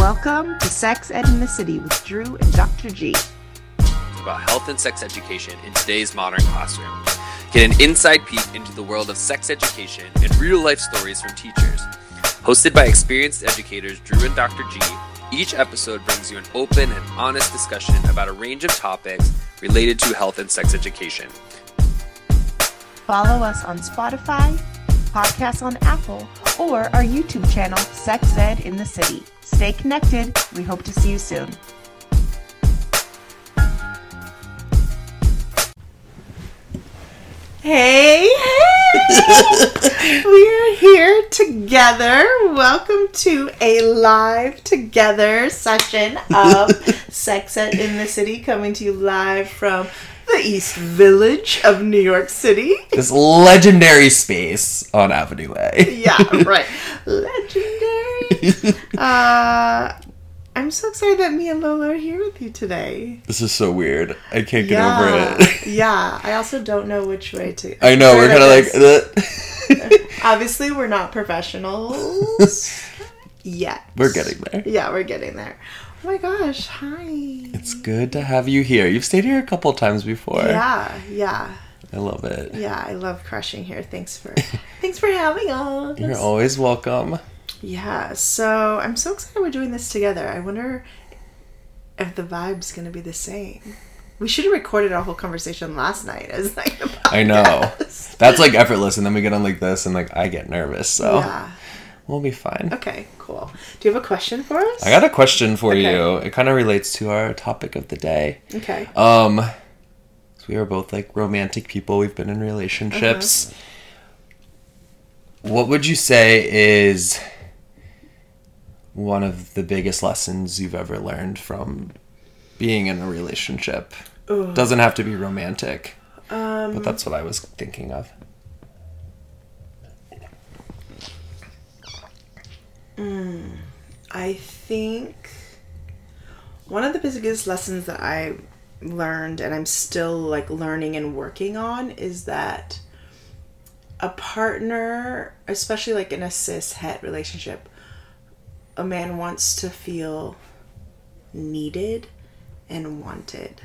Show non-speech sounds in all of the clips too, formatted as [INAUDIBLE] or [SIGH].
Welcome to Sex Ed in the City with Drew and Dr. G. about health and sex education in today's modern classroom. Get an inside peek into the world of sex education and real life stories from teachers. Hosted by experienced educators Drew and Dr. G, each episode brings you an open and honest discussion about a range of topics related to health and sex education. Follow us on Spotify, podcasts on Apple, or our YouTube channel, Sex Ed in the City. Stay connected. We hope to see you soon. Hey, hey! [LAUGHS] We're here together. Welcome to a live together session of [LAUGHS] Sex Ed in the City, coming to you live from the East Village of New York City. this legendary space on Avenue A. Yeah, [LAUGHS] right. Legendary. Uh, I'm so excited that me and Lola are here with you today. This is so weird. I can't get yeah, over it. [LAUGHS] yeah. I also don't know which way to. I know we're kind of like. [LAUGHS] Obviously, we're not professionals yet. we're getting there. Yeah, we're getting there. Oh my gosh! Hi. It's good to have you here. You've stayed here a couple times before. Yeah, yeah, I love it. yeah. I love crushing here. Thanks for, [LAUGHS] thanks for having us. You're always welcome. Yeah, so I'm so excited we're doing this together. I wonder if the vibe's gonna be the same. We should have recorded our whole conversation last night as like I know. That's like effortless, and then we get on like this, and like I get nervous, so Yeah. We'll be fine. Okay, cool. Do you have a question for us? I got a question for Okay. you. It kind of relates to our topic of the day. Okay. Um, so we are both like romantic people. We've been in relationships. What would you say is one of the biggest lessons you've ever learned from being in a relationship? Doesn't have to be romantic, Um, but that's what I was thinking of. Hmm. I think one of the biggest lessons that I learned and I'm still like learning and working on is that a partner, especially like in a cis het relationship, a man wants to feel needed and wanted.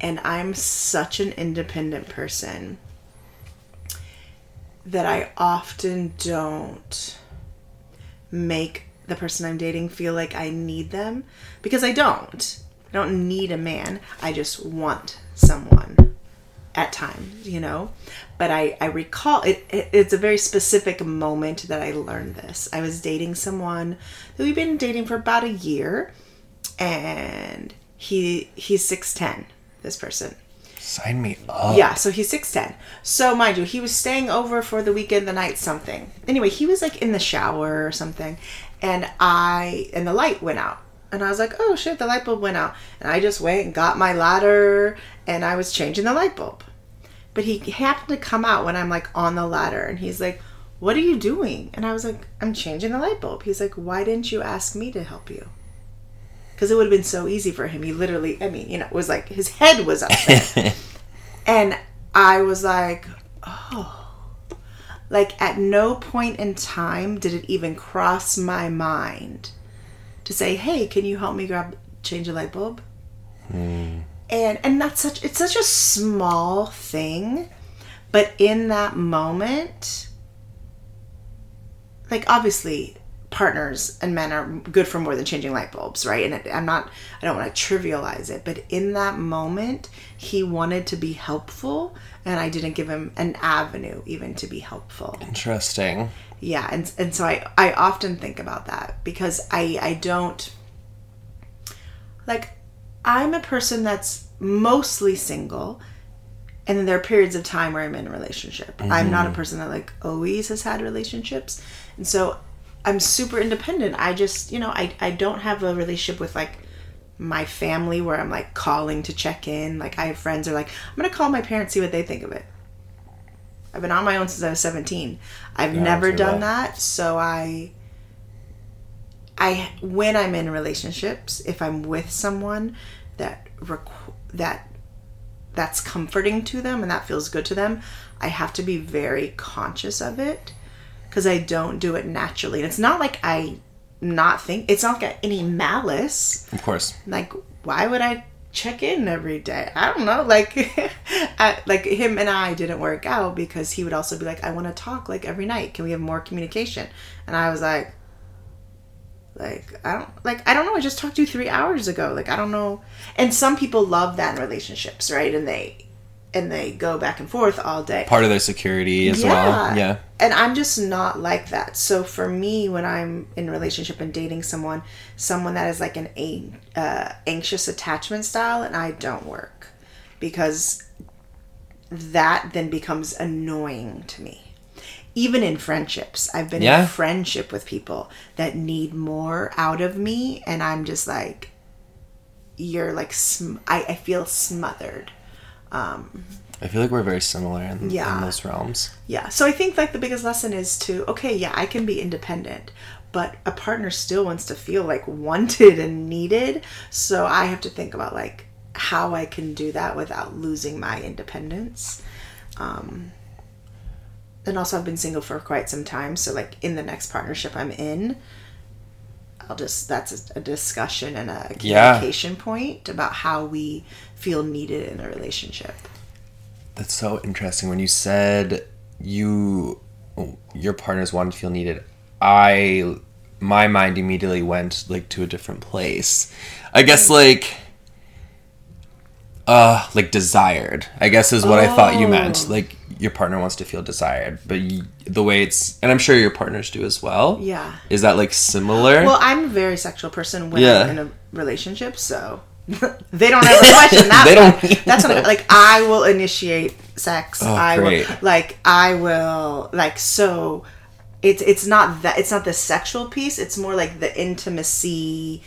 And I'm such an independent person that I often don't make the person I'm dating feel like I need them because I don't. I don't need a man. I just want someone at times, you know. But I I recall it, it it's a very specific moment that I learned this. I was dating someone that we've been dating for about a year and he he's 6'10 this person Sign me up. yeah, so he's 6'10. So, mind you, he was staying over for the weekend, the night, something. Anyway, he was like in the shower or something, and I, and the light went out. And I was like, oh shit, the light bulb went out. And I just went and got my ladder, and I was changing the light bulb. But he happened to come out when I'm like on the ladder, and he's like, what are you doing? And I was like, I'm changing the light bulb. He's like, why didn't you ask me to help you? Because it would have been so easy for him. He literally, I mean, you know, it was like his head was up there. [LAUGHS] And I was like, oh. Like, at no point in time did it even cross my mind to say, hey, can you help me grab, change a light bulb? Hmm. And, and that's such, it's such a small thing. But in that moment, like, obviously, partners and men are good for more than changing light bulbs, right? And I'm not, I don't want to trivialize it, but in that moment, he wanted to be helpful, and I didn't give him an avenue even to be helpful. Interesting. Yeah, and and so I I often think about that because I I don't like I'm a person that's mostly single. And then there are periods of time where I'm in a relationship. I'm not a mm-hmm. person that like always has had relationships. And so I'm super independent. I just, you know, I, I don't have a relationship with like my family where I'm like calling to check in. Like I have friends are like, I'm gonna call my parents, see what they think of it. I've been on my own since I was 17. I've Yeah, never done bad. that, so I I when I'm in relationships, if I'm with someone that requ- that that's comforting to them and that feels good to them, I have to be very conscious of it because I don't do it naturally. And it's not like I not think it's not got any malice. Of course. Like, why would I check in every day? I don't know. Like, [LAUGHS] I, like him and I didn't work out because he would also be like, I want to talk like every night. Can we have more communication? And I was like, like I don't like I don't know. I just talked to you three hours ago. Like I don't know. And some people love that in relationships, right? And they and they go back and forth all day. Part of their security as well. Yeah. And I'm just not like that. So for me, when I'm in a relationship and dating someone, someone that is like an uh, anxious attachment style, and I don't work because that then becomes annoying to me. Even in friendships, I've been Yeah. in friendship with people that need more out of me, and I'm just like, you're like, sm- I, I feel smothered. I feel like we're very similar in, Yeah. in those realms. Yeah. So I think like the biggest lesson is to okay, yeah, I can be independent, but a partner still wants to feel like wanted and needed. So I have to think about like how I can do that without losing my independence. Um and also I've been single for quite some time, so like in the next partnership I'm in, I'll just that's a, discussion and a Yeah. communication point about how we feel needed in a relationship. That's so interesting. When you said you your partners wanted to feel needed, I my mind immediately went like to a different place. I guess like uh like desired. I guess is what I thought you meant. Oh. Like your partner wants to feel desired, but you, the way it's and I'm sure your partners do as well. Yeah. Is that like similar? Well, I'm a very sexual person when Yeah. I'm in a relationship, so [LAUGHS] they don't ever question [LAUGHS] that. They don't. That's what I, like. I will initiate sex. Oh, I great. will like. I will like. So, it's it's not that it's not the sexual piece. It's more like the intimacy,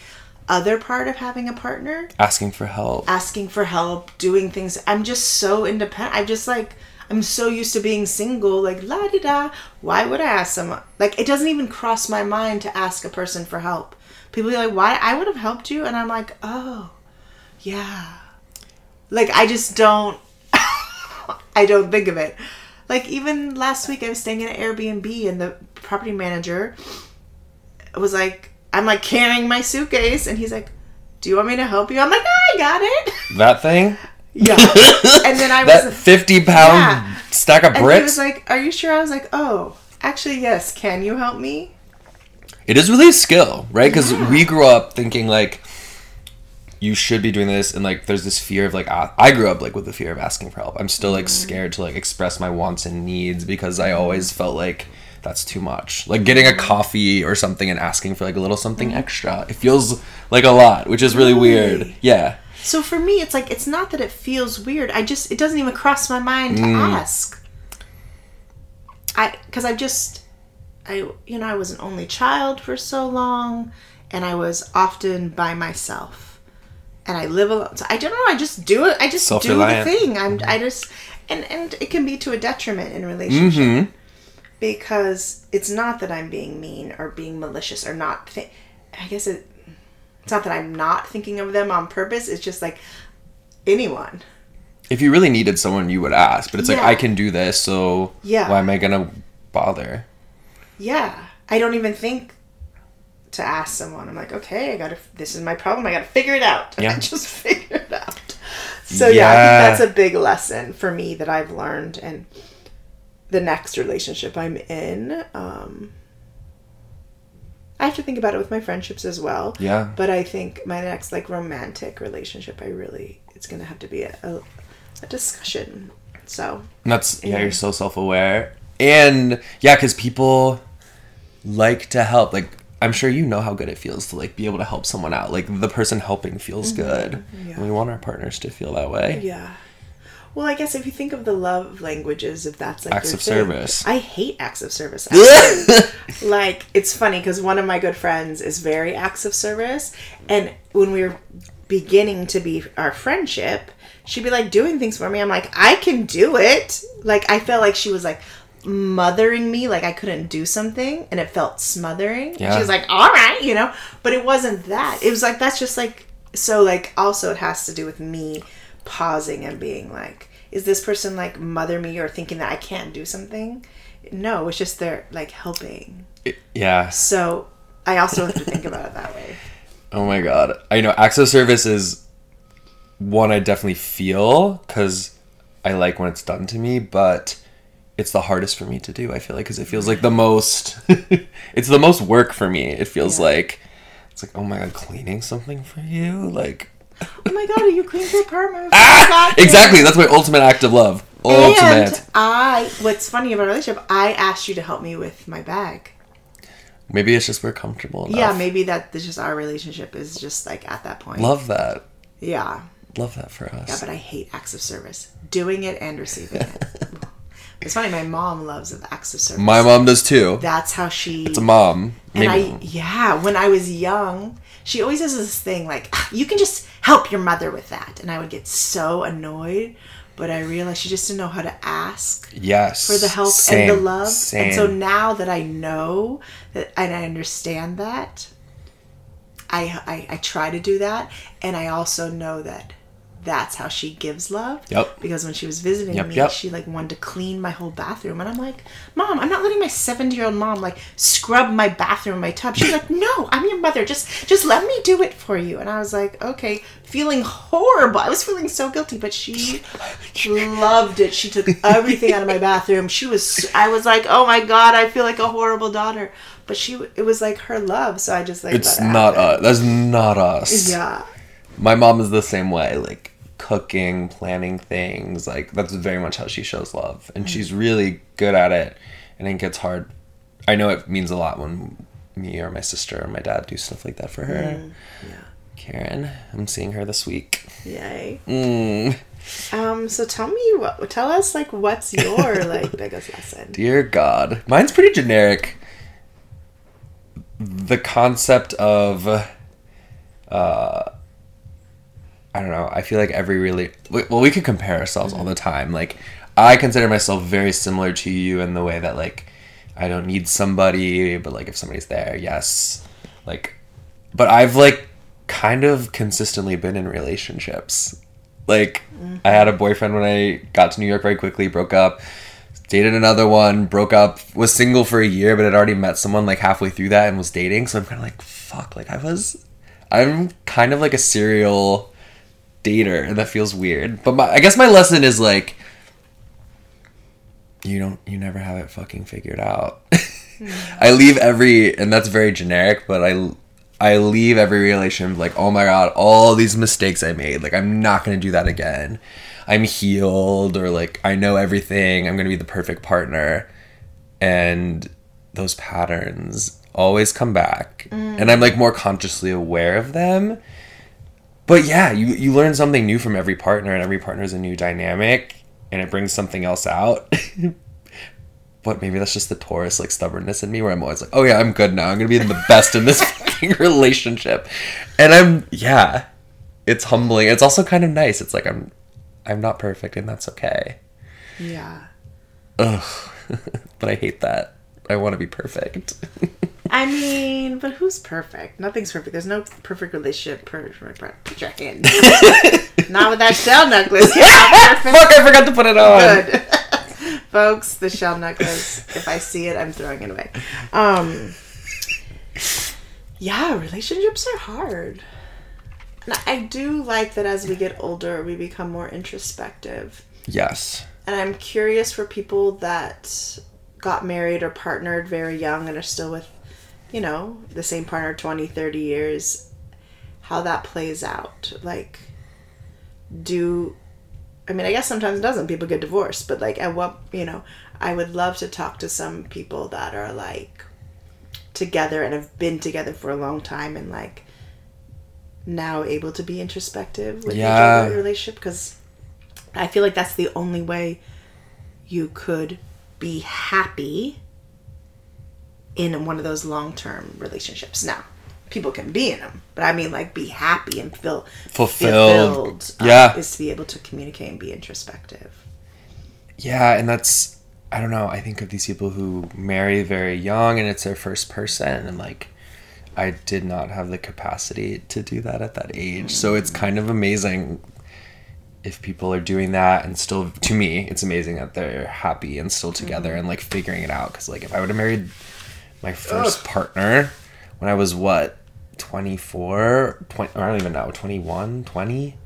other part of having a partner, Asking for help. asking for help, doing things. I'm just so independent. I'm just like. I'm so used to being single, like la di da. Why would I ask someone? Like it doesn't even cross my mind to ask a person for help. People be like, "Why? I would have helped you," and I'm like, "Oh, yeah." Like I just don't. [LAUGHS] I don't think of it. Like even last week, I was staying in an Airbnb, and the property manager was like, "I'm like carrying my suitcase," and he's like, "Do you want me to help you?" I'm like, ah, "I got it." That thing? [LAUGHS] Yeah. [LAUGHS] and then I was That 50 pound Yeah. stack of bricks. and he was like, "Are you sure?" I was like, "Oh, actually, yes. Can you help me?" It is really a skill, right? Because Yeah. we grew up thinking like you should be doing this, and like there's this fear of like I grew up like with the fear of asking for help. I'm still like mm-hmm. scared to like express my wants and needs because I always felt like that's too much. Like getting a mm-hmm. coffee or something and asking for like a little something mm-hmm. extra. It feels like a lot, which is really weird. Yeah. So for me, it's like it's not that it feels weird. I just it doesn't even cross my mind to mm. ask. I because I just I you know I was an only child for so long, and I was often by myself, and I live alone. So I don't know. I just do it. I just do the thing. I'm I mm-hmm. just and and it can be to a detriment in relationship mm-hmm. because it's not that I'm being mean or being malicious or not. I guess it. It's not that I'm not thinking of them on purpose. It's just like anyone. If you really needed someone, you would ask. But it's like I can do this, so Yeah. why am I gonna bother? Yeah, I don't even think to ask someone. I'm like, okay, I gotta. This is my problem. I gotta figure it out. [LAUGHS] Yeah. I just figure it out. So yeah. I think that's a big lesson for me that I've learned, and the next relationship I'm in, um, I have to think about it with my friendships as well. Yeah. But I think my next like romantic relationship, I really it's gonna have to be a, a, a discussion. So And that's yeah, Yeah. you're so self aware, and yeah, because people like to help. Like I'm sure you know how good it feels to like be able to help someone out. Like the person helping feels good. Mm-hmm. Yeah. And we want our partners to feel that way. Yeah. Well, I guess if you think of the love languages, if that's like Acts of thing- service. I hate acts of service. [LAUGHS] like it's funny because one of my good friends is very acts of service, and when we were beginning to be our friendship, she'd be like doing things for me. I'm like, I can do it. Like I felt like she was like mothering me, like I couldn't do something, and it felt smothering. Yeah. She was like, all right, you know, but it wasn't that. It was like that's just like so. Like also, it has to do with me pausing and being like, is this person like mother me or thinking that I can't do something? No, it's just they're like helping. Yeah. So I also have to think about it that way. [LAUGHS] Oh my god. I know acts of service is one I definitely feel cuz I like when it's done to me, but it's the hardest for me to do. I feel like cuz it feels like the most [LAUGHS] it's the most work for me. It feels Yeah. like it's like, "Oh my god, cleaning something for you?" Like Oh my god, are you cleaning your apartment? ah! Exactly. That's my ultimate act of love. Ultimate. And I, what's funny about our relationship, I asked you to help me with my bag. Maybe it's just we're comfortable enough. Yeah, maybe that this just our relationship is just like at that point. Love that. Yeah, Love that for us. yeah, but I hate acts of service, doing it and receiving it. [LAUGHS] it's funny. My mom loves acts of service. my mom does too. That's how she. It's a mom. And Maybe- I, yeah, when I was young, she always has this thing like, "Ah, you can just help your mother with that. And I would get so annoyed. But I realized she just didn't know how to ask yes. for the help Same, and the love. Same. And so now that I know that and I understand that, I, I I try to do that, and I also know that that's how she gives love. Yep. Because when she was visiting Yep, me, yep. she like wanted to clean my whole bathroom, and I'm like, Mom, I'm not letting my 70 year old mom like scrub my bathroom, my tub. She's like, No, I'm your mother. Just just let me do it for you. And I was like, Okay, feeling horrible. I was feeling so guilty, but she loved it. She took everything out of my bathroom. She was. I was like, Oh my god, I feel like a horrible daughter. But she, it was like her love. So I just like. It's not us. That's not us. Yeah. My mom is the same way. Like cooking, planning things. Like that's very much how she shows love, and she's really good at it. And it gets hard. I know it means a lot when me or my sister or my dad do stuff like that for her. Yeah. Karen, I'm seeing her this week. Yay. Mm. Um. So tell me what. Tell us like what's your [LAUGHS] like biggest lesson. Dear God. Mine's pretty generic. The concept of, uh, I don't know. I feel like every really, well, we could compare ourselves all the mm-hmm. time. Like, I consider myself very similar to you in the way that, like, I don't need somebody, but, like, if somebody's there, yes. Like, but I've, like, kind of consistently been in relationships. Like, I had a mm-hmm. boyfriend when I got to New York very quickly, broke up, dated another one, broke up, was single for a year, but had already met someone like halfway through that and was dating. So I'm kind of like, fuck, like I was, I'm kind of like a serial dater, and that feels weird. But my, I guess my lesson is like, you don't, you never have it fucking figured out. Hmm. [LAUGHS] I leave every, and that's very generic, but I, I leave every relationship like, oh my god, all these mistakes I made. Like, I'm not gonna do that again. I'm healed, or like, I know everything. I'm gonna be the perfect partner. And those patterns always come back. Mm. And I'm like more consciously aware of them. But yeah, you, you learn something new from every partner, and every partner is a new dynamic, and it brings something else out. [LAUGHS] but maybe that's just the Taurus like stubbornness in me where I'm always like, oh yeah, I'm good now. I'm gonna be the best in this [LAUGHS] fucking relationship. And I'm yeah. It's humbling. It's also kind of nice. It's like I'm I'm not perfect and that's okay. Yeah. Ugh. [LAUGHS] but I hate that. I want to be perfect. I mean, but who's perfect? Nothing's perfect. There's no perfect relationship. Perfect. perfect. Check in. [LAUGHS] Not with that shell necklace. Yeah. Fuck, I forgot to put it on. Good. [LAUGHS] Folks, the shell necklace. If I see it, I'm throwing it away. Um. Yeah, relationships are hard. And I do like that as we get older, we become more introspective. Yes. And I'm curious for people that got married or partnered very young and are still with, you know, the same partner 20, 30 years, how that plays out. Like, do, I mean, I guess sometimes it doesn't. People get divorced, but like, at what, you know, I would love to talk to some people that are like together and have been together for a long time and like now able to be introspective with Yeah. each other relationship because I feel like that's the only way you could be happy in one of those long term relationships. Now, people can be in them, but I mean, like, be happy and feel Fulfilled. fulfilled, uh, Yeah. is to be able to communicate and be introspective. Yeah, and that's I don't know. I think of these people who marry very young and it's their first person and like I did not have the capacity to do that at that age. So it's kind of amazing if people are doing that and still to me, it's amazing that they're happy and still together and like figuring it out cuz like if I would have married my first partner when I was what 24, 20, I don't even know, 21, 20.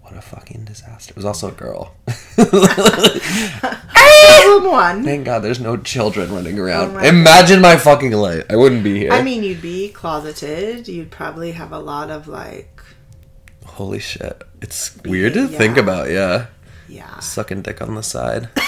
What a fucking disaster. It was also a girl. [LAUGHS] [LAUGHS] Problem one. Thank God there's no children running around. Oh my Imagine my fucking life. I wouldn't be here. I mean, you'd be closeted. You'd probably have a lot of like, Holy shit. It's weird to Yeah. think about, yeah. yeah. Sucking dick on the side. [LAUGHS]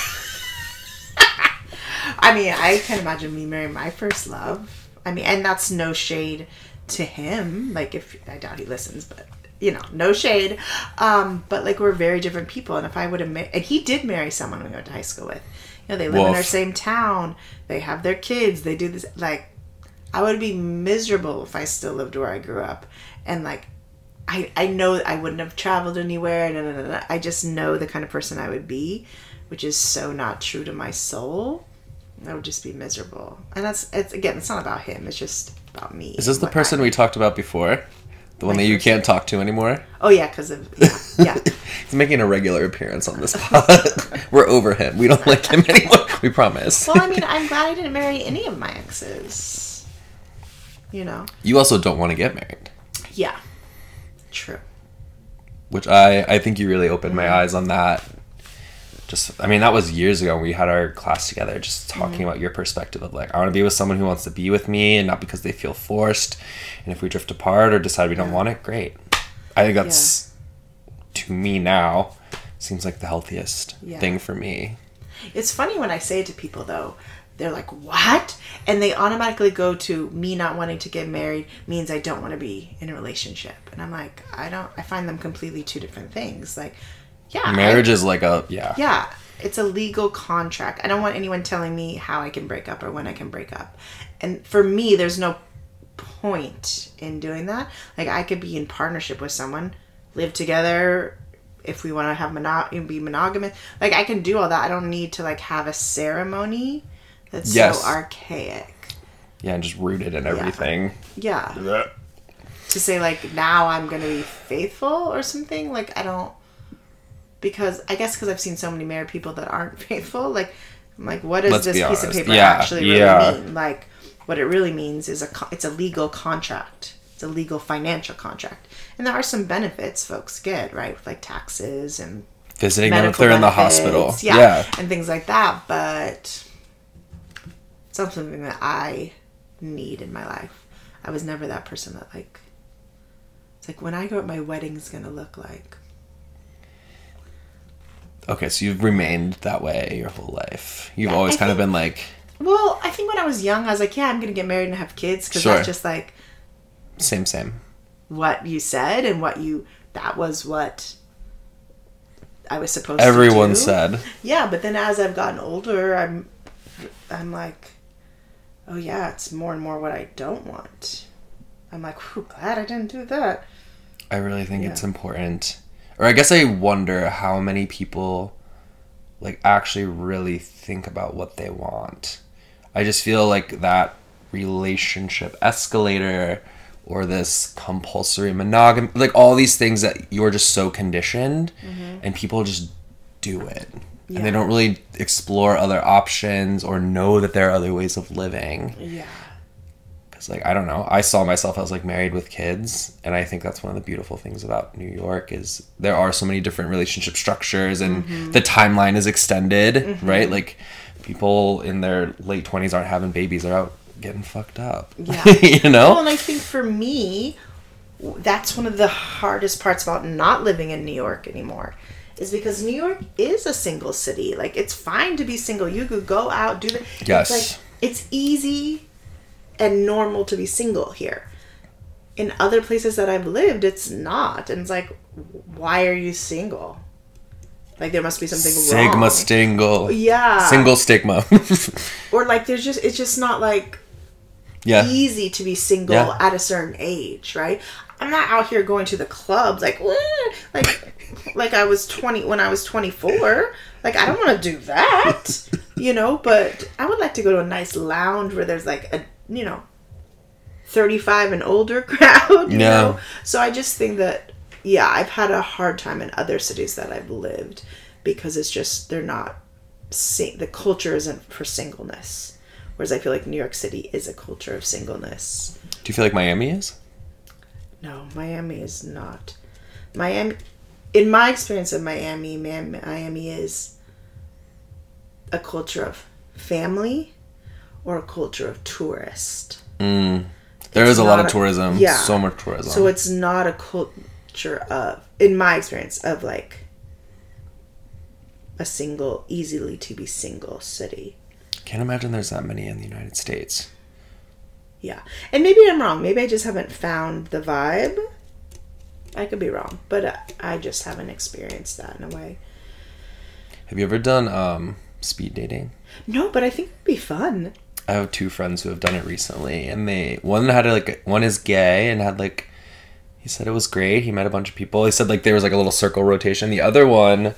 I mean, I can imagine me marrying my first love. I mean, and that's no shade to him. Like, if I doubt he listens, but you know, no shade. Um, but like, we're very different people. And if I would have, ma- and he did marry someone we went to high school with. You know, they live in Woof. our same town. They have their kids. They do this. Like, I would be miserable if I still lived where I grew up. And like, I I know I wouldn't have traveled anywhere. No, no, no, no. I just know the kind of person I would be, which is so not true to my soul. I would just be miserable. And that's it's again, it's not about him. It's just about me. Is this the person I- we talked about before? The one that you can't talk to anymore? Oh yeah, because of yeah, yeah. [LAUGHS] He's making a regular appearance on this pod. [LAUGHS] We're over him. We don't like him anymore. [LAUGHS] We promise. well, I mean, I'm glad I didn't marry any of my exes. You know. You also don't want to get married, Yeah. True. which I I think you really opened Mm-hmm. my eyes on that. Just I mean that was years ago. when We had our class together, just talking Mm-hmm. about your perspective of like I want to be with someone who wants to be with me and not because they feel forced. And if we drift apart or decide we don't want it, great. I think that's to me now seems like the healthiest Yeah. thing for me. It's funny when I say it to people though. They're like, "What?" And they automatically go to me not wanting to get married means I don't want to be in a relationship. And I'm like, I don't. I find them completely two different things. Like, yeah, I- Marriage is like a yeah. yeah, it's a legal contract. I don't want anyone telling me how I can break up or when I can break up. And for me, there's no point in doing that. Like I could be in partnership with someone, live together if we want to have mono- be monogamous. Like I can do all that. I don't need to like have a ceremony that's Yes. so archaic. Yeah, and just rooted in everything. Yeah. Yeah. To say like now I'm going to be faithful or something like I don't because I guess because I've seen so many married people that aren't [LAUGHS] faithful. Like, I'm like, what does this piece of paper Yeah, actually really yeah. mean? Like, what it really means is a co- it's a legal contract. It's a legal financial contract, and there are some benefits folks get right, with like taxes and Visiting them if they're in the benefits, hospital. yeah, yeah. and things like that. But it's not something that I need in my life. I was never that person that like. It's like when I go, up, my wedding's gonna look like. Okay, so you've remained that way your whole life. You've Yeah, always I kind of been like Well, I think when I was young, I was like, yeah, I'm gonna get married and have kids because Sure. that's just like same, same. what you said and what you that was what I was supposed to Everyone said. Yeah, but then as I've gotten older, I'm I'm like, oh yeah, it's more and more what I don't want. I'm like, glad I didn't do that. I really think it's important. Or I guess I wonder how many people like actually really think about what they want. I just feel like that relationship escalator or this compulsory monogamy like all these things that you're just so conditioned mm-hmm. and people just do it. And they don't really explore other options or know that there are other ways of living. Yeah. Because, like, I don't know. I saw myself as, like, married with kids. And I think that's one of the beautiful things about New York is there are so many different relationship structures and Mm-hmm. the timeline is extended, right? Like, people in their late 20s aren't having babies. They're out getting fucked up. Yeah. [LAUGHS] you Well, know? and I think for me, that's one of the hardest parts about not living in New York anymore. Is because New York is a single city. Like it's fine to be single. You could go out, do the Yes. It's like it's easy and normal to be single here. In other places that I've lived, it's not. And it's like, why are you single? Like there must be something Sigma wrong. stingle. Yeah. Single stigma. [LAUGHS] Or like there's just it's just not like yeah. easy to be single Yeah. at a certain age, right? I'm not out here going to the clubs like "Wah," like like I was 20 when I was 24. Like I don't want to do that, you know, but I would like to go to a nice lounge where there's like a, you know, 35 and older [LAUGHS] crowd, you Yeah. know. So I just think that yeah, I've had a hard time in other cities that I've lived because it's just they're not sing- the culture isn't for singleness. Whereas I feel like New York City is a culture of singleness. Do you feel like Miami is? No, Miami is not. Miami, in my experience of Miami, Man- Miami is a culture of family or a culture of tourist. Mm. There It's is a lot of a- tourism. yeah. So much tourism. So it's not a culture of, in my experience, of like a single, easily to be single city. Can't imagine there's that many in the United States. Yeah. And maybe I'm wrong. Maybe I just haven't found the vibe. I could be wrong, but uh, I just haven't experienced that in a way. Have you ever done um, speed dating? No, but I think it'd be fun. I have two friends who have done it recently, and they one had like one is gay and had like he said it was great. He met a bunch of people. He said like there was like a little circle rotation. The other one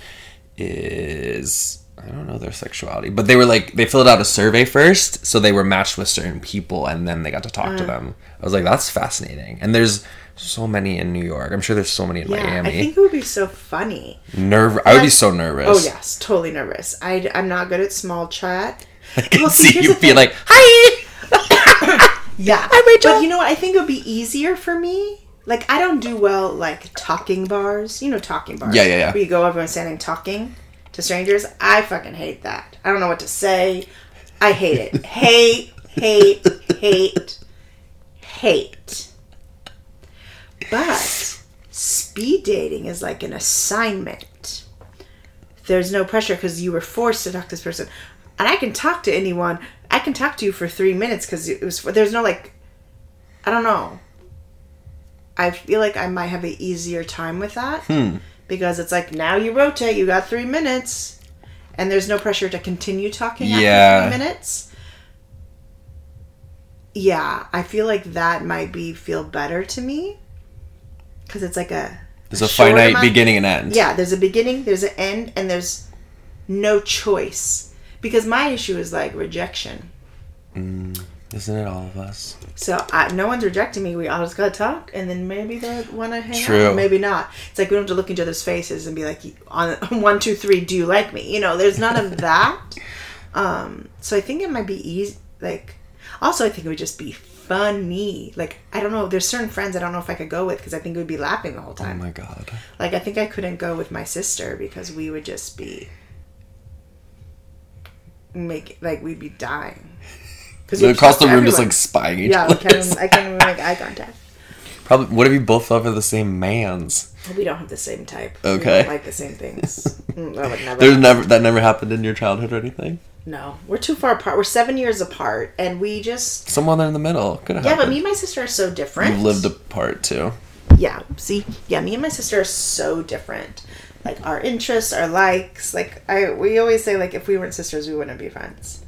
is I don't know their sexuality, but they were like they filled out a survey first, so they were matched with certain people, and then they got to talk to mm. them. I was like, that's fascinating. And there's so many in New York. I'm sure there's so many in Yeah, Miami. I think it would be so funny. Nerve. I would be so nervous. Oh yes, totally nervous. I I'm not good at small chat. I can Well, see, see you the be like, hi. [COUGHS] Yeah, Hi, Rachel. But you know what? I think it would be easier for me. Like I don't do well like talking bars. You know talking bars. Yeah, yeah, yeah. Where you go, everyone's standing talking to strangers. I fucking hate that. I don't know what to say. I hate it. [LAUGHS] hate, hate, hate, hate. But speed dating is like an assignment. There's no pressure because you were forced to talk to this person, and I can talk to anyone. I can talk to you for three minutes because it was. There's no like, I don't know. I feel like I might have an easier time with that hmm. because it's like now you rotate. You got three minutes, and there's no pressure to continue talking after Yeah. three minutes. Yeah, I feel like that might be feel better to me because it's like a There's a short finite amount- beginning and end. yeah, there's a beginning, there's an end, and there's no choice. Because my issue is like rejection. Isn't it all of us? So I, no one's rejecting me. We all just gotta talk, and then maybe they want to hang True. out, maybe not. It's like we don't have to look into each other's faces and be like, on [LAUGHS] one, two, three, do you like me? You know, there's none of [LAUGHS] that. um, so I think it might be easy. Like, also, I think it would just be funny. Like, I don't know. There's certain friends I don't know if I could go with because I think we'd be laughing the whole time. Oh time. my god. Like I think I couldn't go with my sister because we would just be make like we'd be dying. [LAUGHS] Because across the room, just like spying each yeah, other. can't even, I can't even make eye contact. Probably. What if you both love the same man's? We don't have the same type. We Okay. don't like the same things. [LAUGHS] Mm, that would never. There's happen. never that never happened in your childhood or anything. No, we're too far apart. We're seven years apart, and we just Someone in the middle could have. yeah. But me and my sister are so different. We've lived apart too. yeah see yeah me and my sister are so different like our interests our likes like i we always say like if we weren't sisters we wouldn't be friends.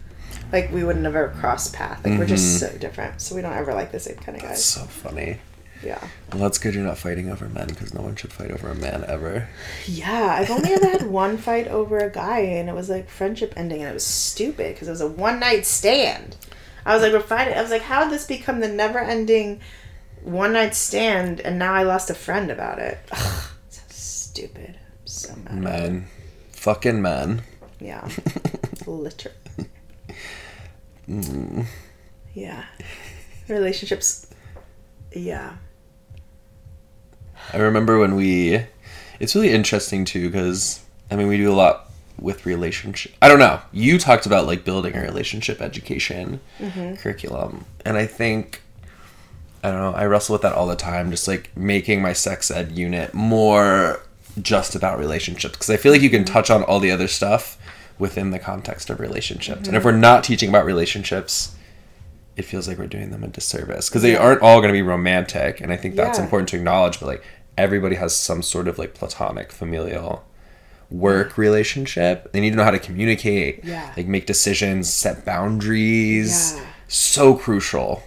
Like we would never cross path like we're just mm-hmm. so different so we don't ever like the same kind of guys. So funny. yeah. Well, that's good. You're not fighting over men because no one should fight over a man ever. yeah i've only ever had [LAUGHS] one fight over a guy and it was like friendship ending and it was stupid because it was a one night stand. I was like we're fighting i was like how did this become the never ending one night stand and now i lost a friend about it. [LAUGHS] Ugh, so stupid so mad Men, fucking men. Yeah. [LAUGHS] Literally. Mm. Yeah. Relationships. Yeah. I remember when we. It's really interesting too because I mean we do a lot with relationship. I don't know. You talked about like building a relationship education mm-hmm. curriculum, and I think I don't know. I wrestle with that all the time. Just like making my sex ed unit more just about relationships because I feel like you can mm-hmm. touch on all the other stuff within the context of relationships, and if mm-hmm. we're not teaching about relationships. It feels like we're doing them a disservice because they aren't all going to be romantic, and I think that's Yeah. important to acknowledge. But like everybody has some sort of like platonic, familial work relationship. They need to know how to communicate, Yeah. like make decisions, set boundaries. Yeah. So crucial.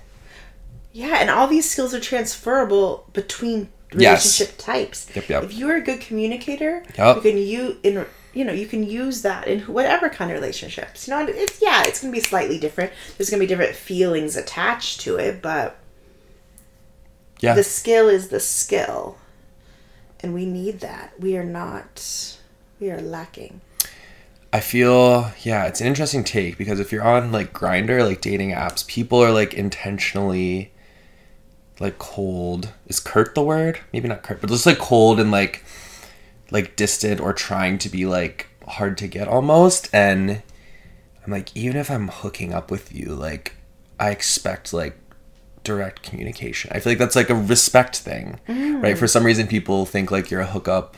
Yeah, and all these skills are transferable between Yes. relationship types. Yep, yep. If you're a good communicator, Yep. you can you in you know you can use that in whatever kind of relationships. You know, it's yeah, it's gonna be slightly different. There's gonna be different feelings attached to it, but Yeah. the skill is the skill, and we need that. We are not. We are lacking. I feel yeah, it's an interesting take because if you're on like Grindr, like dating apps, people are like intentionally like cold. Is curt the word? Maybe not curt, but just like cold and like like distant or trying to be like hard to get almost. And I'm like, even if I'm hooking up with you, like I expect like direct communication. I feel like that's like a respect thing, right? Mm. For some reason, people think like you're a hookup,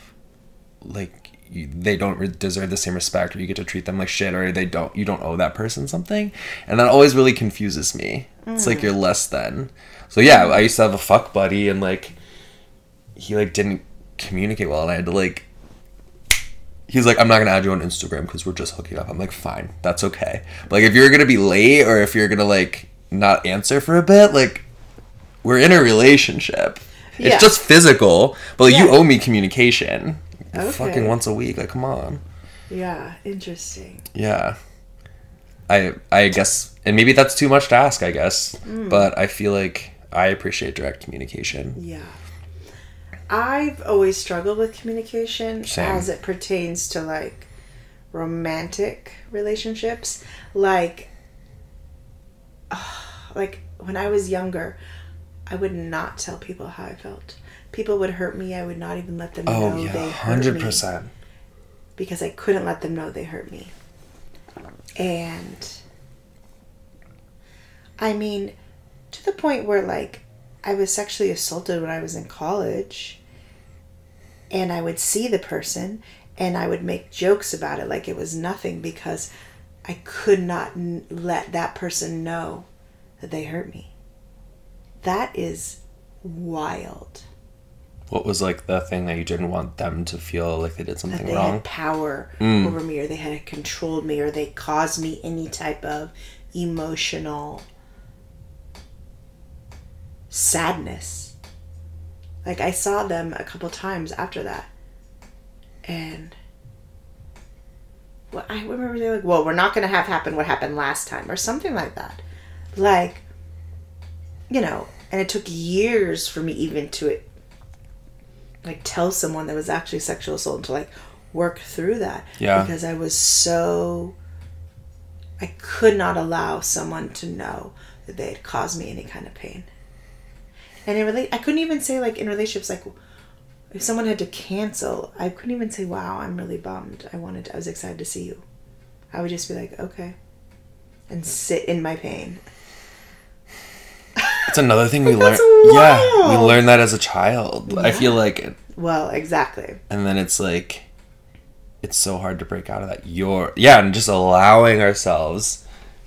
like you, they don't deserve the same respect, or you get to treat them like shit, or they don't. You don't owe that person something, and that always really confuses me. It's like mm. you're less than. So yeah, I used to have a fuck buddy, and like he like didn't communicate well, and I had to like. He's like, I'm not gonna add you on Instagram because we're just hooking up. I'm like, fine, that's okay. But like, if you're gonna be late or if you're gonna like not answer for a bit, like, we're in a relationship. Yeah. It's just physical, but like, you owe me communication. Okay. Fucking once a week, like, come on. Yeah, interesting. Yeah. I I guess, and maybe that's too much to ask. I guess, mm. but I feel like I appreciate direct communication. Yeah. I've always struggled with communication Same. as it pertains to like romantic relationships. Like, [SIGHS] like when I was younger, I would not tell people how I felt. People would hurt me. I would not even let them Oh know yeah, they hurt hundred me percent. because I couldn't let them know they hurt me. And I mean, to the point where like I was sexually assaulted when I was in college, and I would see the person and I would make jokes about it like it was nothing because I could not n- let that person know that they hurt me. That is wild. What was like the thing that you didn't want them to feel like they did something they wrong? had power Mm. over me or they had controlled me or they caused me any type of emotional sadness. Like i saw them a couple times after that. And well, i remember they were like? Well we're not going to have happen what happened last time or something like that. Like you know and it took years for me even to it like tell someone that was actually sexual assault to like work through that. Yeah. because i was so i could not allow someone to know that they had caused me any kind of pain and in rela- i couldn't even say like in relationships like if someone had to cancel i couldn't even say wow i'm really bummed i wanted i was excited to see you i would just be like okay and sit in my pain It's another thing we [LAUGHS] learn. Yeah, we learn that as a child. I feel like, well exactly and then it's like, it's so hard to break out of that. You're yeah, and just allowing ourselves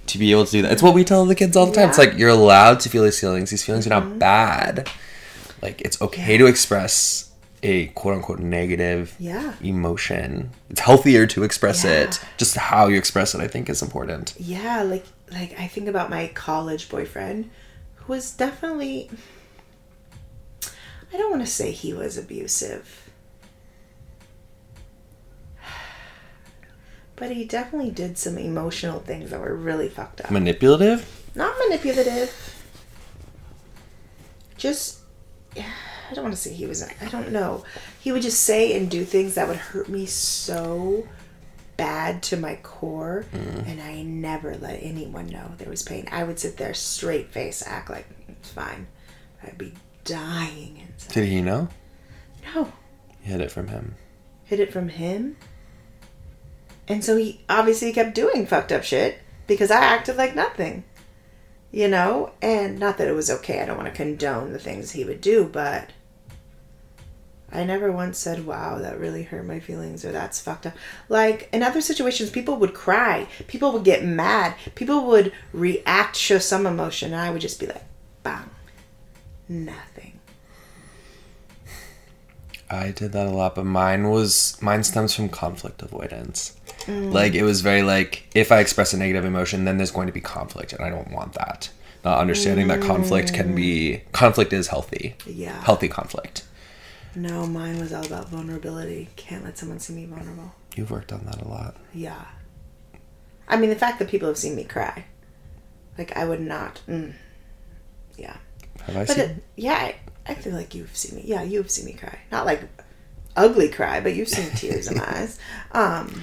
to be able to do that. It's what we tell the kids all the time. It's Yeah. Mm-hmm. like you're allowed to feel these feelings. These feelings are not bad. Like it's okay to express a quote unquote negative Yeah. emotion. It's healthier to express Yeah. it. Just how you express it, I think, is important. yeah like like i think about my college boyfriend who was definitely i don't want to say he was abusive but he definitely did some emotional things that were really fucked up Manipulative. not manipulative just i don't want to say he was i don't know he would just say and do things that would hurt me so bad to my core mm. and i never let anyone know there was pain i would sit there straight face act like it's fine i'd be dying inside Did he know? no You hid it from him. hid it from him. And so he obviously kept doing fucked up shit because I acted like nothing. You know? And not that it was okay. I don't want to condone the things he would do, but I never once said, wow, that really hurt my feelings or that's fucked up. Like in other situations, people would cry, people would get mad, people would react, show some emotion, and I would just be like, bang, nothing. I did that a lot, but mine was mine stems from conflict avoidance. Like it was very like if I express a negative emotion, then there's going to be conflict, and I don't want that. Not understanding that conflict can be conflict is healthy, Yeah. healthy conflict. No, mine was all about vulnerability. Can't let someone see me vulnerable. You've worked on that a lot. Yeah. I mean, the fact that people have seen me cry. Like, I would not. Mm, yeah. Have I But seen? it, yeah, I, I feel like you've seen me. Yeah, you've seen me cry. Not like ugly cry, but you've seen tears in my eyes. [LAUGHS] Um,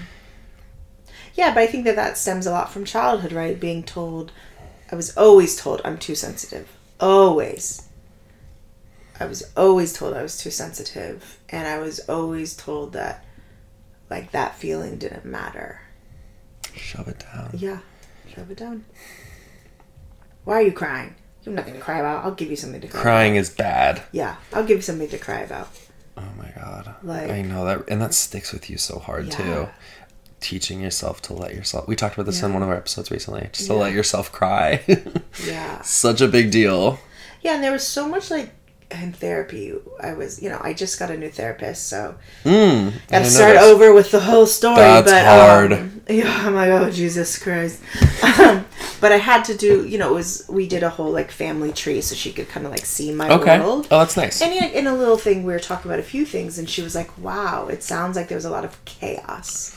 yeah, but I think that that stems a lot from childhood, right? Being told, I was always told I'm too sensitive. Always. I was always told I was too sensitive, and I was always told that like that feeling didn't matter. Shove it down. Yeah, shove it down. Why are you crying? You have nothing to cry about. I'll give you something to cry. Crying is bad. Yeah, I'll give you something to cry about. Oh my god. Like- I know that and that sticks with you so hard Yeah. too. Teaching yourself to let yourself we talked about this in one of our episodes recently. Just to let yourself cry. [LAUGHS] Yeah. Such a big deal. Yeah, and there was so much like in therapy. I was, you know, I just got a new therapist, so Mm. got to start over with the whole story. That's but, hard. Um, [LAUGHS] yeah, I'm like, oh Jesus Christ. um, but I had to do, you know, it was we did a whole like family tree, so she could kind of like see my Okay. world. Oh, that's nice. And in, in a little thing, we were talking about a few things, and she was like, "Wow, it sounds like there was a lot of chaos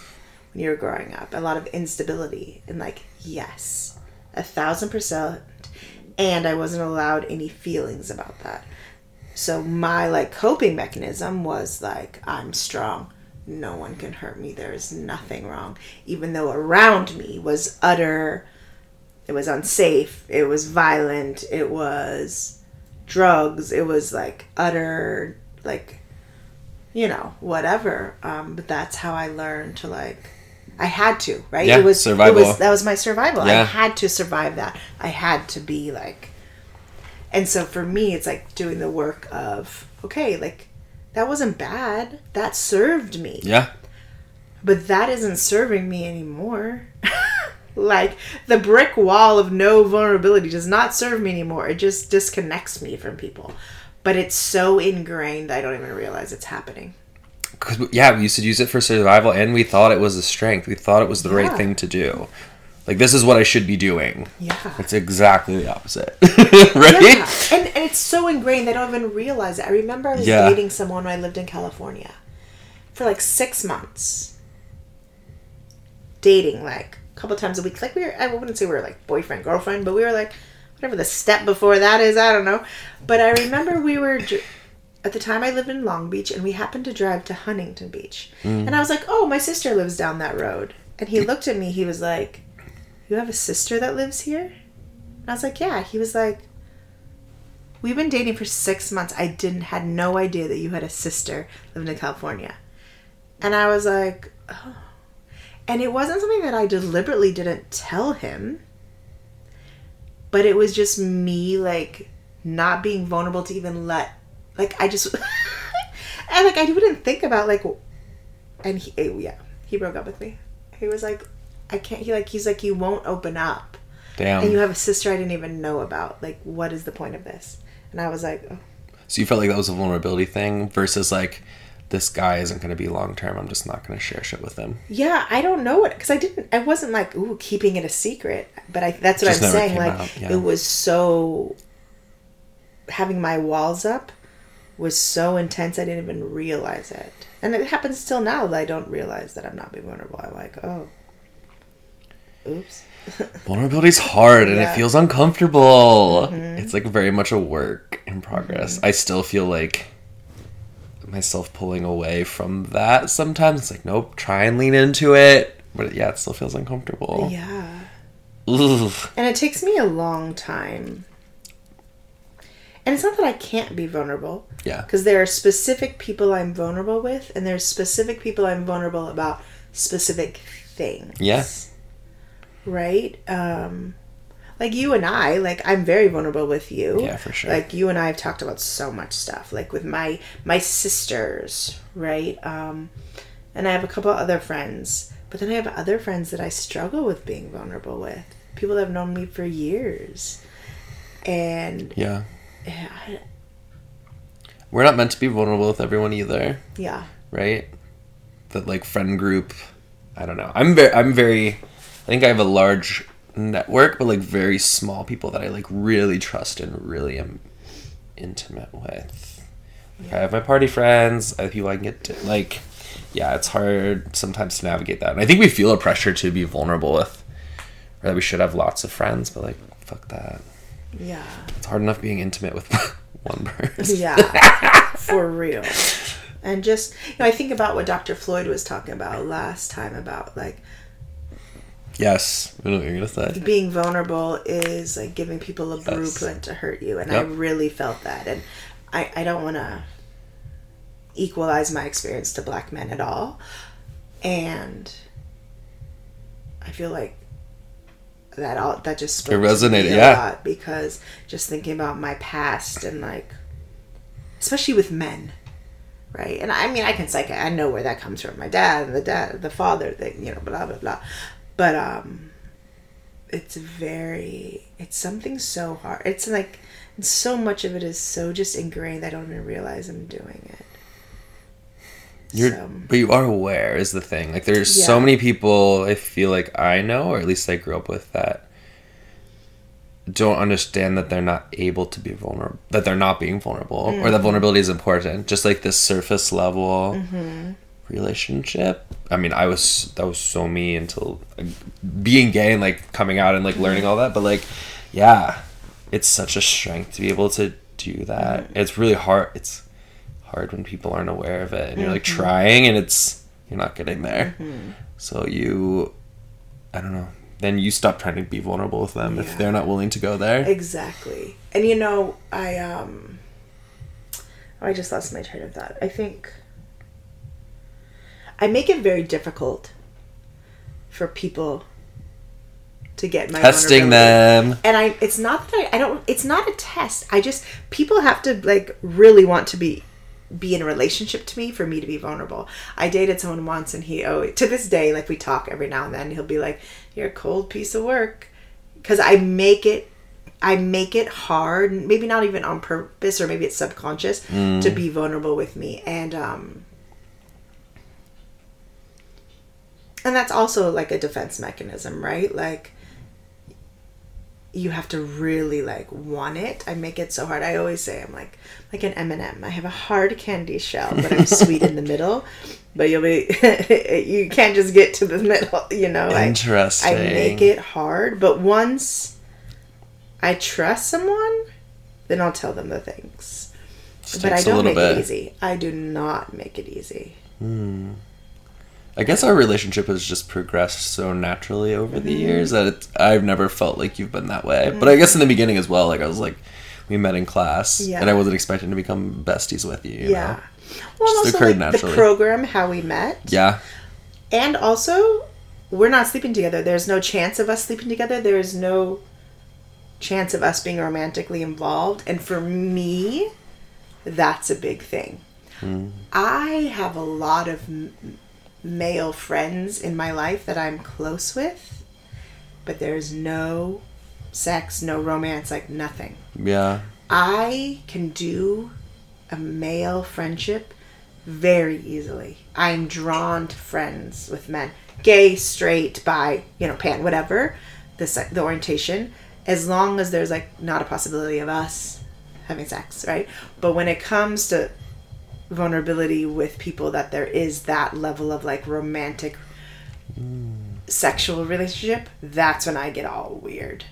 when you were growing up, a lot of instability." And like, yes, a thousand percent. And I wasn't allowed any feelings about that. So my like coping mechanism was like, I'm strong. No one can hurt me. There is nothing wrong. Even though around me was utter. It was unsafe. It was violent. It was drugs. It was like utter, like, you know, whatever. Um, but that's how I learned to like. I had to, right? Yeah, it was survival. It was that was my survival. I had to survive that. I had to be like. And so for me, it's like doing the work of okay, like that wasn't bad. That served me yeah. but that isn't serving me anymore. [LAUGHS] like the brick wall of no vulnerability does not serve me anymore. It just disconnects me from people. But it's so ingrained I don't even realize it's happening. Cause yeah, we used to use it for survival, and we thought it was a strength. We thought it was the right thing to do. Like this is what I should be doing. Yeah. It's exactly the opposite, [LAUGHS] right? Yeah. And, and it's so ingrained they don't even realize it. I remember I was Yeah. dating someone when I lived in California for like six months. Dating like a couple times a week. Like we were I wouldn't say we were like boyfriend, girlfriend, but we were like whatever the step before that is, I don't know. But I remember we were at the time I lived in Long Beach and we happened to drive to Huntington Beach. Mm. And I was like, "Oh, my sister lives down that road." And he looked at me, he was like, "You have a sister that lives here?" And I was like, "Yeah." He was like, We've been dating for six months. I didn't had no idea that you had a sister living in California. And I was like, oh. And it wasn't something that I deliberately didn't tell him. But it was just me like not being vulnerable to even let like I just [LAUGHS] and like I wouldn't think about like and he eh, yeah, he broke up with me. He was like I can't he like he's like you won't open up Damn. and you have a sister I didn't even know about. Like, what is the point of this? And I was like, oh, so you felt like that was a vulnerability thing versus like this guy isn't going to be long term. I'm just not going to share shit with him. yeah, I don't know it because I didn't. I wasn't like, ooh, keeping it a secret. But I that's what Just I'm saying. Like, out, yeah. it was so having my walls up was so intense I didn't even realize it. And it happens still now that I don't realize that I'm not being vulnerable. I'm like, oh, oops. [LAUGHS] Vulnerability's hard and it feels uncomfortable. Mm-hmm. It's like very much a work in mm-hmm. progress. I still feel like myself pulling away from that sometimes. It's like, nope, try and lean into it. But yeah, it still feels uncomfortable. Yeah. Ugh. And it takes me a long time. And it's not that I can't be vulnerable. Yeah. Because there are specific people I'm vulnerable with, and there's specific people I'm vulnerable about specific things. Yeah. Right? Um, like you and I, like I'm very vulnerable with you. Yeah, for sure. Like you and I have talked about so much stuff. Like with my my sisters, right? Um, and I have a couple other friends, but then I have other friends that I struggle with being vulnerable with. People that have known me for years, and Yeah. Yeah, I- We're not meant to be vulnerable with everyone either, yeah, right? That like friend group. I don't know. I'm very I'm very I think I have a large network, but like very small people that I like really trust and really am intimate with. Like, I have my party friends, I have people I can get to like yeah, it's hard sometimes to navigate that. And I think we feel a pressure to be vulnerable with or that we should have lots of friends, but like fuck that. Yeah, It's hard enough being intimate with [LAUGHS] one person. yeah, [LAUGHS] for real. And just you know, I think about what Dr. Floyd was talking about last time about like Yes. I know what you're gonna say. being vulnerable is like giving people a blueprint to hurt you and i really felt that and I, I don't want to equalize my experience to black men at all. And I feel like that all that just spoke It resonated, a yeah. lot because just thinking about my past and like especially with men right? And i mean i can psych i know where that comes from. My dad and the dad the father thing you know blah blah blah. But um it's very it's something so hard. It's like so much of it is so just ingrained i don't even realize i'm doing it You're, So- but you are aware is the thing. Like there's Yeah. so many people I feel like I know, or at least I grew up with that don't understand that they're not able to be vulnerable, that they're not being vulnerable, or Mm-hmm. that vulnerability is important. Just like this surface level Mm-hmm. relationship. I mean, I was that was so me until like, being gay and like coming out and like learning all that. But like, yeah, it's such a strength to be able to do that. Mm-hmm. It's really hard. It's hard when people aren't aware of it and you're like Mm-hmm. trying and it's you're not getting there. So you, I don't know. Then you stop trying to be vulnerable with them Yeah. if they're not willing to go there. Exactly. And you know, I um oh, I just lost my train of thought. I think I make it very difficult for people to get my Testing them. And I it's not that I, I don't it's not a test. I just people have to like really want to be be in a relationship to me for me to be vulnerable. I dated someone once and he oh to this day like we talk every now and then he'll be like you're a cold piece of work cuz I make it I make it hard, maybe not even on purpose or maybe it's subconscious to be vulnerable with me and um and that's also like a defense mechanism, right? Like you have to really like want it. I make it so hard. I always say I'm like like an M&M. I have a hard candy shell, but I'm sweet in the [LAUGHS] middle. But you'll be [LAUGHS] you can't just get to the middle, you know. I- Interesting. I make it hard, but once I trust someone, then I'll tell them the things. Just but I don't make it easy. I do not make it easy. I guess our relationship has just progressed so naturally over Mm-hmm. the years that it's, I've never felt like you've been that way. But I guess in the beginning as well, like I was like, we met in class, Yeah. and I wasn't expecting to become besties with you. you yeah. know? Well, Just also like naturally. the program, how we met, Yeah. and also we're not sleeping together. There's no chance of us sleeping together. There's no chance of us being romantically involved. And for me, that's a big thing. I have a lot of male friends in my life that I'm close with, but there's no sex, no romance, like nothing. Yeah. I can do a male friendship very easily. I'm drawn to friends with men, gay, straight, bi, you know, pan, whatever the the orientation, as long as there's like not a possibility of us having sex, right? But when it comes to vulnerability with people that there is that level of like romantic sexual relationship, that's when I get all weird.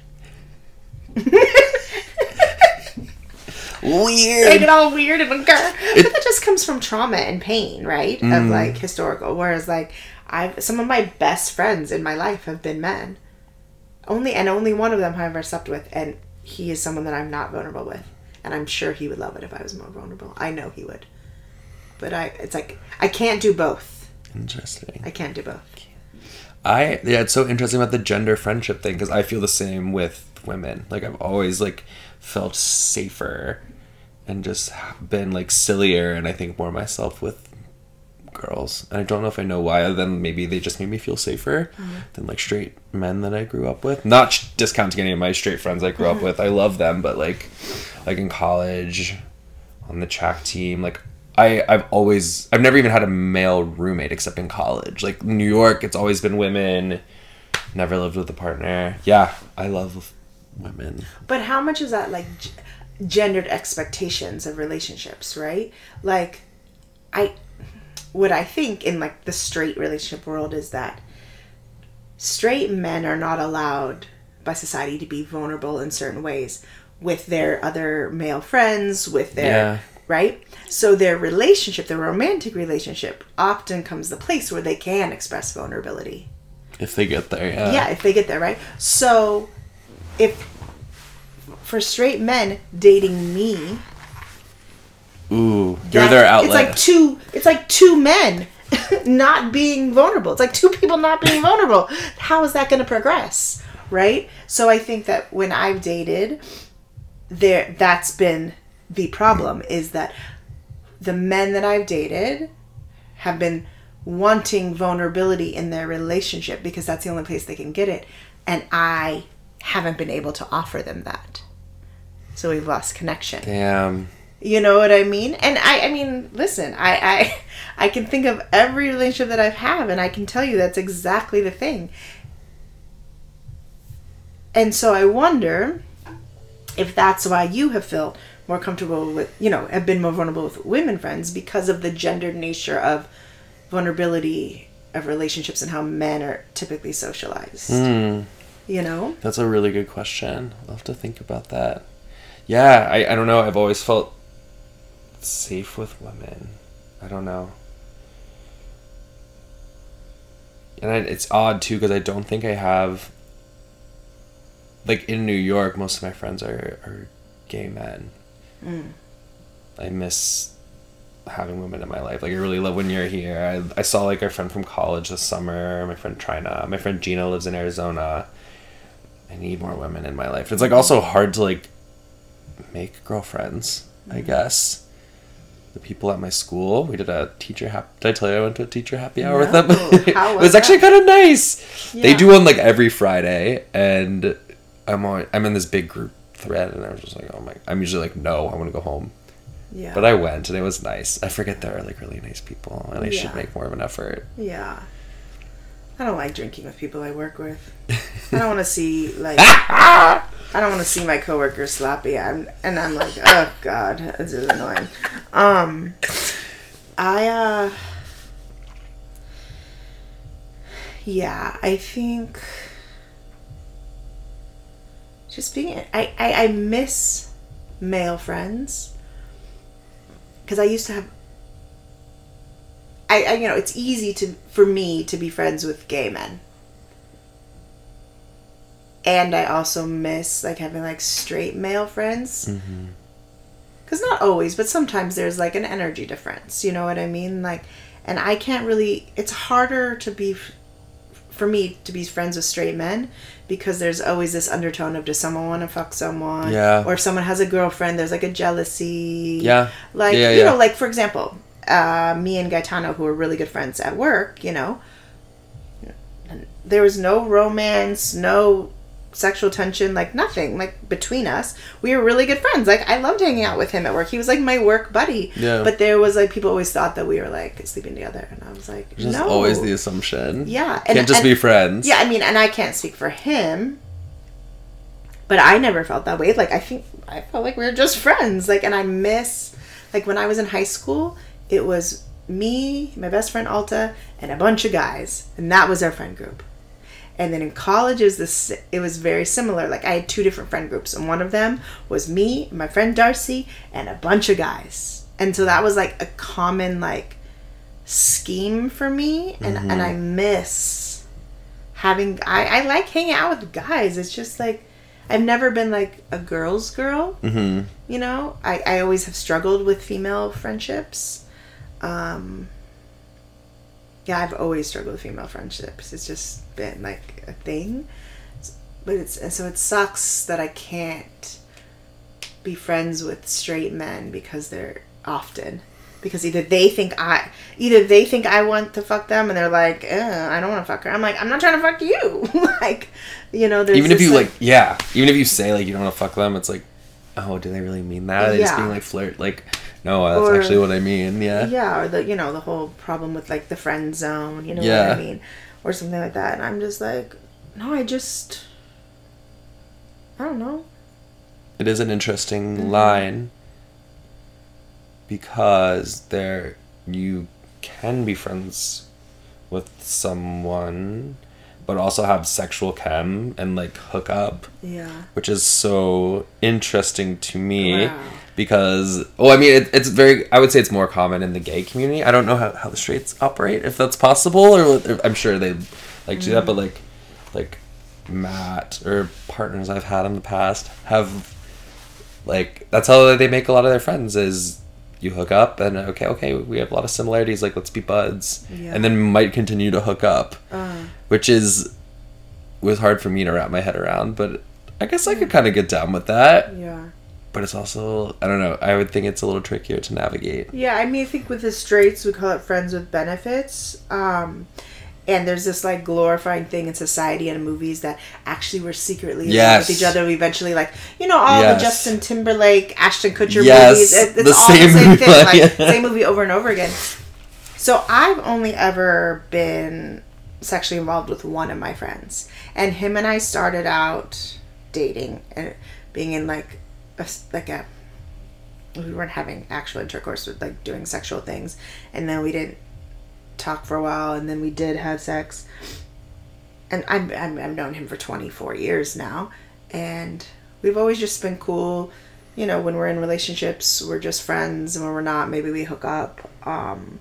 Weird. [LAUGHS] I get all weird and but that just comes from trauma and pain, right? Of mm-hmm. like historical. Whereas like I've some of my best friends in my life have been men. Only and only one of them have I ever slept with, and he is someone that I'm not vulnerable with. And I'm sure he would love it if I was more vulnerable. I know he would. But I it's like I can't do both. Interesting. I can't do both. I yeah, it's so interesting about the gender friendship thing because I feel the same with women. Like I've always like felt safer and just been like sillier and I think more myself with girls. And I don't know if I know why. Other than maybe they just made me feel safer mm-hmm. than like straight men that I grew up with. Not discounting any of my straight friends I grew up mm-hmm. with. I love them, but like like in college on the track team like I, I've always I've never even had a male roommate except in college. Like New York, it's always been women. Never lived with a partner. Yeah, I love women. But how much is that like g- gendered expectations of relationships, right? Like, I, what I think in like the straight relationship world is that straight men are not allowed by society to be vulnerable in certain ways with their other male friends, with their Yeah. Right? So their relationship, their romantic relationship, often comes the place where they can express vulnerability. If they get there, yeah. Yeah, if they get there, right? So, if for straight men dating me, Ooh, you're their outlet. It's like two. It's like two men [LAUGHS] not being vulnerable. It's like two people not being vulnerable. How is that going to progress, right? So I think that when I've dated, there that's been the problem is that the men that I've dated have been wanting vulnerability in their relationship because that's the only place they can get it, and I haven't been able to offer them that. So we've lost connection. Damn. You know what I mean? And I, I mean, listen, I, I, [LAUGHS] I can think of every relationship that I've had, and I can tell you that's exactly the thing. And so I wonder if that's why you have felt more comfortable with, you know, have been more vulnerable with women friends because of the gendered nature of vulnerability of relationships and how men are typically socialized. Hmm. You know? That's a really good question. I'll have to think about that. Yeah, I, I don't know. I've always felt safe with women. I don't know. And I, it's odd too because I don't think I have. Like in New York, most of my friends are, are gay men. Mm. I miss having women in my life. Like I really love when you're here. I, I saw like our friend from college this summer. My friend Trina. My friend Gina lives in Arizona. I need more women in my life. It's like also hard to like make girlfriends. I mm-hmm. guess the people at my school. We did a teacher happy. Did I tell you I went to a teacher happy hour with them? No. How [LAUGHS] it was was actually kind of nice. They do one like every Friday, and I'm on. I'm in this big group thread, and I was just like, oh my. I'm usually like, no, I want to go home. Yeah. But I went, and it was nice. I forget there are like really nice people, and I should make more of an effort. Yeah. I don't like drinking with people I work with. [LAUGHS] I don't want to see like [LAUGHS] I don't want to see my coworkers sloppy. I'm and I'm like, oh god, this is annoying. Um, I uh, yeah, I think just being I I, I miss male friends. Because I used to have I, I you know it's easy to for me to be friends with gay men. And i also miss like having like straight male friends. Mm-hmm. Because not always but sometimes there's like an energy difference you know what i mean? Like and i can't really it's harder to be for me to be friends with straight men because there's always this undertone of does someone want to fuck someone Yeah. or if someone has a girlfriend there's like a jealousy Yeah. like Yeah, you yeah. know like for example uh, me and gaetano who are really good friends at work you know there was no romance no sexual tension like nothing like between us we were really good friends like i loved hanging out with him at work he was like my work buddy Yeah. but there was like people always thought that we were like sleeping together and i was like Just no always the assumption. yeah Can't just and- be friends. yeah, I mean, and I can't speak for him, but I never felt that way. Like I think I felt like we were just friends. Like, and I miss like when I was in high school, it was me, my best friend Alta, and a bunch of guys, and that was our friend group. And then in college, it was this. It was very similar. Like I had two different friend groups, and one of them was me, my friend Darcy, and a bunch of guys. And so that was like a common like scheme for me, and and I miss having I, I like hanging out with guys it's just like i've never been like a girl's girl Mm-hmm. you know i, I always have struggled with female friendships um yeah i've always struggled with female friendships it's just been like a thing but it's and so it sucks that i can't be friends with straight men because they're often because either they think I either they think I want to fuck them and they're like, I don't want to fuck her. I'm like, I'm not trying to fuck you. [LAUGHS] like, you know, there's Even if you like, yeah. Even if you say like you don't want to fuck them, it's like, oh, do they really mean that? Are they just being like flirt? Like, no, that's Or- actually what I mean. Yeah. yeah, or the you know the whole problem with like the friend zone. You know what I mean, or something like that. And I'm just like, no, I just, I don't know. It is an interesting Mm-hmm. line because there you can be friends with someone but also have sexual chem and like hook up Yeah. which is so interesting to me Wow. Because well i mean it, it's very i would say it's more common in the gay community i don't know how, how the straights operate if that's possible or, or i'm sure they like do that but like like matt or partners i've had in the past have like that's how they make a lot of their friends is you hook up and okay, okay, we have a lot of similarities. Like let's be buds, Yeah. and then might continue to hook up, Uh, which is was hard for me to wrap my head around. But I guess I could kind of get down with that. yeah. But it's also I don't know. I would think it's a little trickier to navigate. Yeah, I mean, I think with the straights, we call it friends with benefits. Um, and there's this like glorifying thing in society and in movies that actually we're secretly Yes. with each other. We eventually like, you know, all Yes. the Justin Timberlake, Ashton Kutcher Yes, movies. It, it's the all same the same movie, thing, like [LAUGHS] same movie over and over again. So I've only ever been sexually involved with one of my friends, and him and I started out dating and being in like a like a we weren't having actual intercourse with like doing sexual things. And then we didn't talk for a while and then we did have sex. And I'm, I'm i've known him for 24 years now. And we've always just been cool. You know when we're in relationships we're just friends. And when we're not maybe we hook up. Um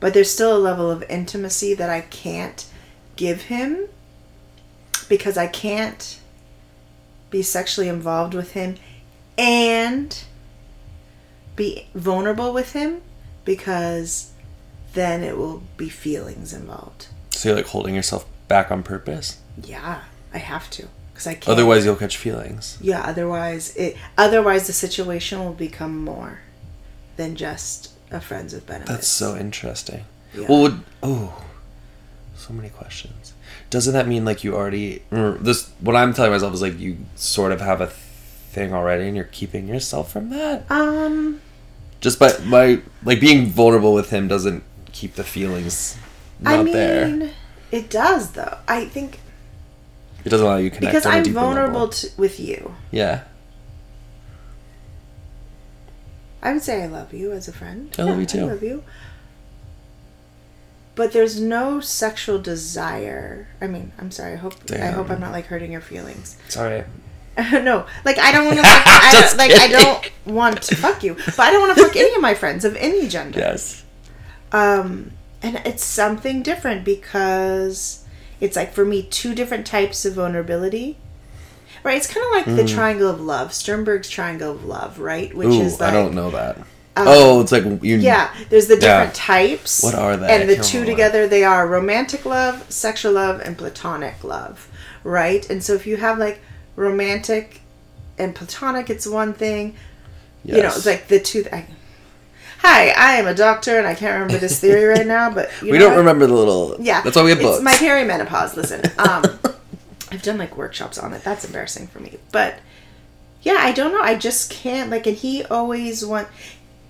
but there's still a level of intimacy that i can't give him because i can't be sexually involved with him and be vulnerable with him because then it will be feelings involved. So you're like holding yourself back on purpose. Yeah, I have to because I can't. Otherwise, you'll catch feelings. yeah. Otherwise, it. Otherwise, the situation will become more than just a friends with benefits. That's so interesting. Yeah. Well, would oh, so many questions. Doesn't that mean like you already this? What I'm telling myself is like you sort of have a thing already, and you're keeping yourself from that. Um. Just by my like being vulnerable with him doesn't keep the feelings not I mean, there. it does though. I think It doesn't allow you to connect because I'm vulnerable to, with you. Yeah, I would say I love you as a friend. I love Yeah, you too. I love you. But there's no sexual desire. I mean, I'm sorry. I hope I hope I'm not like hurting your feelings. [LAUGHS] Sorry. [LAUGHS] no, like I don't want to. [LAUGHS] I don't, like I don't want to fuck you, but I don't want to fuck any of my friends of any gender. Yes. Um, and it's something different because it's like for me two different types of vulnerability. Right, it's kind of like the triangle of love, Sternberg's triangle of love, right? Which Mm. Ooh, is like I don't know that. Oh, it's like you. Yeah, there's the Yeah. different types. What are they? And the two together, they are romantic love, sexual love, and platonic love, right? And so if you have like romantic and platonic, it's one thing. Yes. You know, it's like the two. I, Hi, I am a doctor, and I can't remember this theory [LAUGHS] right now, but you we know don't what? remember the little. Yeah, That's why we have it's books. my perimenopause. Listen, [LAUGHS] um, I've done like workshops on it. That's embarrassing for me, but yeah, I don't know. I just can't like. And he always want.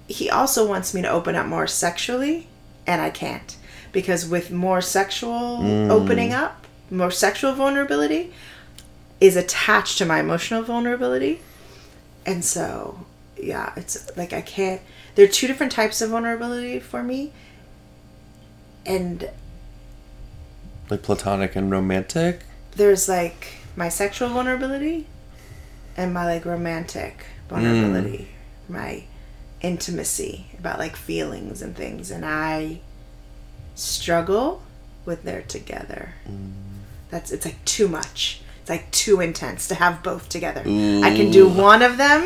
He also wants me to open up more sexually, and I can't because with more sexual Mm. opening up, more sexual vulnerability is attached to my emotional vulnerability, and so yeah, it's like I can't. There are two different types of vulnerability for me, and like platonic and romantic. there's like my sexual vulnerability and my like romantic vulnerability my intimacy about like feelings and things and i struggle with their together. Mm. That's it's like too much. It's like too intense to have both together. I can do one of them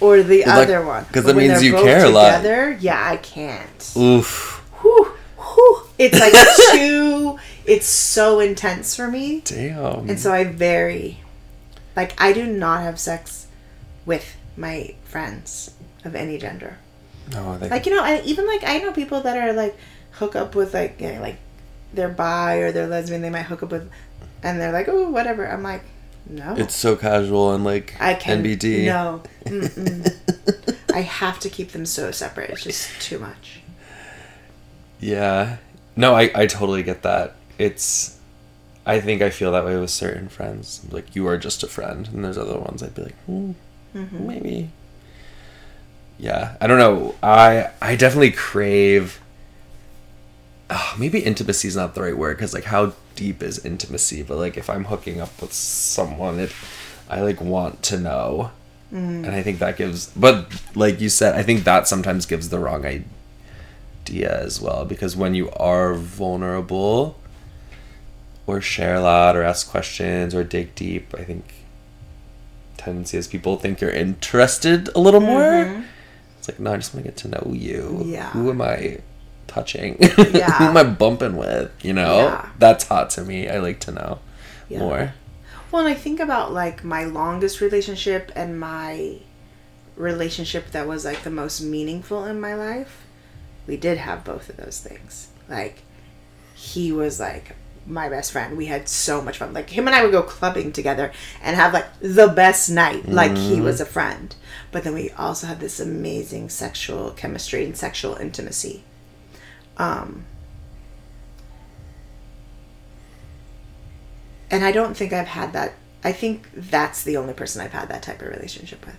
or the Well, like- other one. 'cause But that when means they're you care a lot. together yeah i can't. Oof. Whew, whew. it's like [LAUGHS] too it's so intense for me. Damn. and so I very, like, I do not have sex with my friends of any gender. no, they, Like, you know, I, even like, I know people that are like, hook up with like, you know, like, they're bi or they're lesbian, they might hook up with, and they're like, oh, whatever. I'm like, no. it's so casual and like I can NBD. No. [LAUGHS] I have to keep them so separate. It's just too much. Yeah. No, I, I totally get that. It's I think I feel that way with certain friends. Like you are just a friend and there's other ones I'd be like, hmm, Mm-hmm. maybe. Yeah. I don't know. I I definitely crave oh, maybe intimacy is not the right word because like how deep is intimacy? But like if I'm hooking up with someone, it I like want to know. Mm. And I think that gives but like you said, I think that sometimes gives the wrong idea idea as well because when you are vulnerable or share a lot or ask questions or dig deep i think tendency is people think you're interested a little more. It's like, no, I just want to get to know you. Yeah. Who am I touching? [LAUGHS] Yeah. Who am I bumping with? You know? Yeah. That's hot to me. I like to know Yeah. more. Well, and I think about like my longest relationship and my relationship that was like the most meaningful in my life. We did have both of those things. Like, he was like my best friend. We had so much fun. Like, him and I would go clubbing together and have like the best night. Like, he was a friend. But then we also had this amazing sexual chemistry and sexual intimacy. Um, and I don't think I've had that. I think that's the only person I've had that type of relationship with.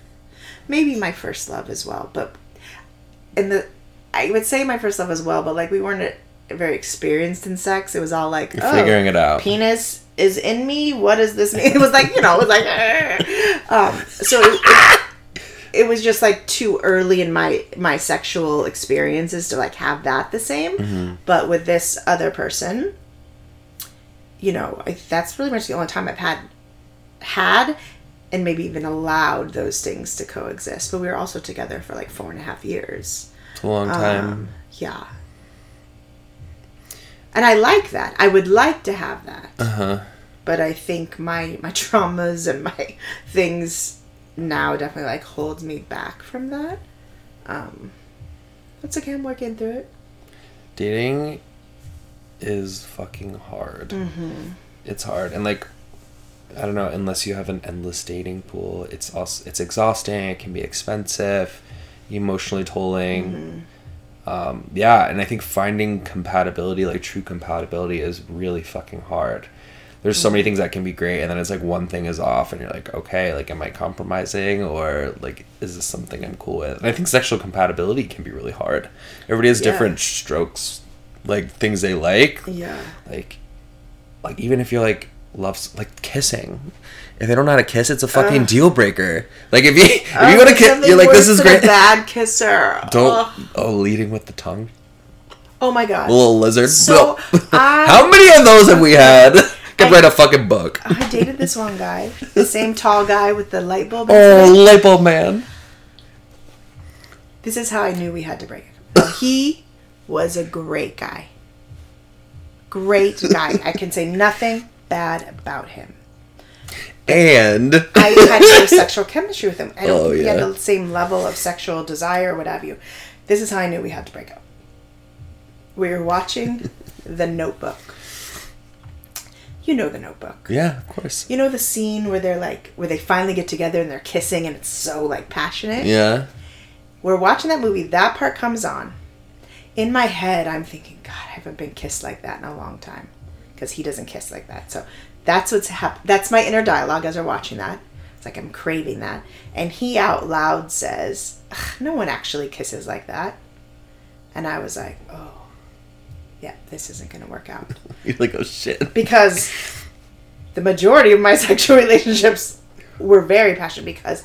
Maybe my first love as well, but in the, I would say my first love as well, but like we weren't very experienced in sex. It was all like You're oh, figuring it out. Penis is in me. What does this mean? [LAUGHS] It was like you know, it was like, [LAUGHS] um, so it, it, it was just like too early in my my sexual experiences to like have that the same. But with this other person, you know, I, that's really much the only time I've had had and maybe even allowed those things to coexist. But we were also together for like four and a half years. It's a long time. Um, yeah. And I like that. I would like to have that. uh huh. But I think my my [LAUGHS] traumas and my things now definitely like holds me back from that. Um it's okay, I'm working through it. Dating is fucking hard. It's hard, and like, I don't know. Unless you have an endless dating pool, it's also it's exhausting. It can be expensive, emotionally tolling. Um, yeah, and I think finding compatibility, like true compatibility, is really fucking hard. There's so many things that can be great, and then it's like one thing is off, and you're like, okay, like, am I compromising, or like, is this something I'm cool with? And I think sexual compatibility can be really hard. Everybody has Yeah. different strokes, like things they like, Yeah. like, like even if you're like loves like kissing, if they don't know how to kiss, it's a fucking deal breaker. Like if you if you Oh, go to kiss, you're like, this is great. bad kisser. Don't Ugh. oh leading with the tongue, Oh my god. little lizard. So, [LAUGHS] I- how many of those have we had? Could [LAUGHS] I- write a fucking book. I dated this one guy, the [LAUGHS] same tall guy with the light bulb. Oh, light bulb man. This is how I knew we had to break it. He was a great guy. Great guy. I can say nothing bad about him. And I had no [LAUGHS] sexual chemistry with him. I don't Oh, think we had the same level of sexual desire or what have you. This is how I knew we had to break up. We were watching [LAUGHS] The Notebook. You know The Notebook. yeah, of course. You know the scene where they're like, where they finally get together and they're kissing and it's so like passionate? Yeah. We're watching that movie. That part comes on. In my head, I'm thinking, God, I haven't been kissed like that in a long time, because he doesn't kiss like that. So that's what's hap- That's my inner dialogue as we're watching that. It's like I'm craving that, and he out loud says, "No one actually kisses like that," and I was like, "Oh, yeah, this isn't going to work out." [LAUGHS] You're like, oh shit. because the majority of my [LAUGHS] sexual relationships were very passionate because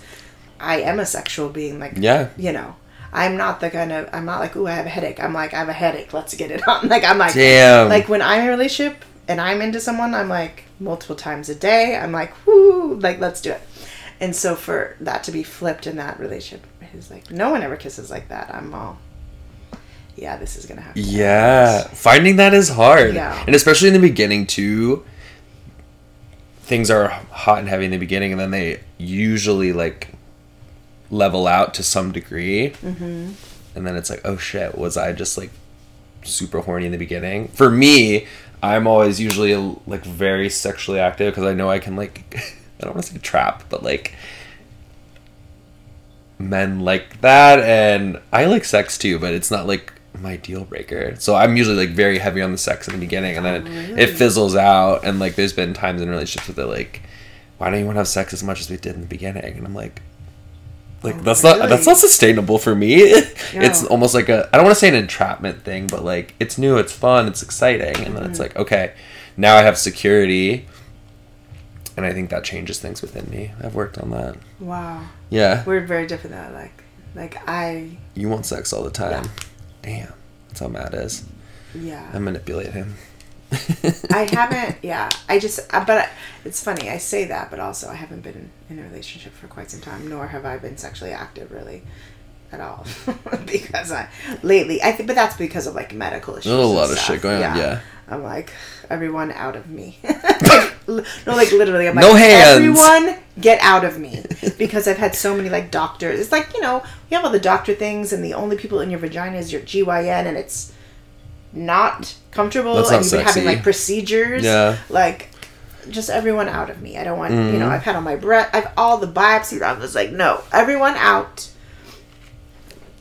I am a sexual being. Like, Yeah. you know, I'm not the kind of I'm not like, ooh, I have a headache. I'm like, I have a headache. Let's get it on. [LAUGHS] Like, I'm like, Damn. like when I'm in a relationship and I'm into someone, I'm like multiple times a day. I'm like, whoo, like let's do it. And so for that to be flipped in that relationship, it's like no one ever kisses like that. I'm all, yeah, this is gonna happen. Yeah, finding that is hard. Yeah. And especially in the beginning too. Things are hot and heavy in the beginning and then they usually like level out to some degree. Mm-hmm. And then it's like, oh shit, was I just like super horny in the beginning? For me, I'm always usually like very sexually active because I know I can like [LAUGHS] I don't want to say trap, but like men like that and I like sex too, but it's not like my deal breaker. So I'm usually like very heavy on the sex in the beginning and then it, oh, it fizzles out and like there's been times in relationships where they're like, Why don't you want to have sex as much as we did in the beginning? And I'm like like Oh, that's not that's not sustainable for me. [LAUGHS] it's almost like a I don't want to say an entrapment thing, but like it's new, it's fun, it's exciting, and then it's Mm-hmm. like, okay, now I have security and I think that changes things within me. I've worked on that. Wow, Yeah. we're very different. Though. Like, like I, You want sex all the time. Yeah. Damn. That's how Matt is. Yeah. I manipulate him. [LAUGHS] I haven't. Yeah, I just. uh, But I- it's funny. I say that, but also I haven't been in, in a relationship for quite some time. Nor have I been sexually active really, at all. [LAUGHS] because I lately, I think, but that's because of like medical issues. There's a lot of shit going on, yeah. I'm like everyone out of me. [LAUGHS] like, no, like literally. I'm like No hands. everyone get out of me because I've had so many like doctors. It's like you know you have all the doctor things, and the only people in your vagina is your GYN, and it's not comfortable, That's and not you've been having like procedures. Yeah. like just everyone out of me. I don't want you Mm-hmm. know. I've had all my breath. I've all the biopsies. I was like, no, everyone out.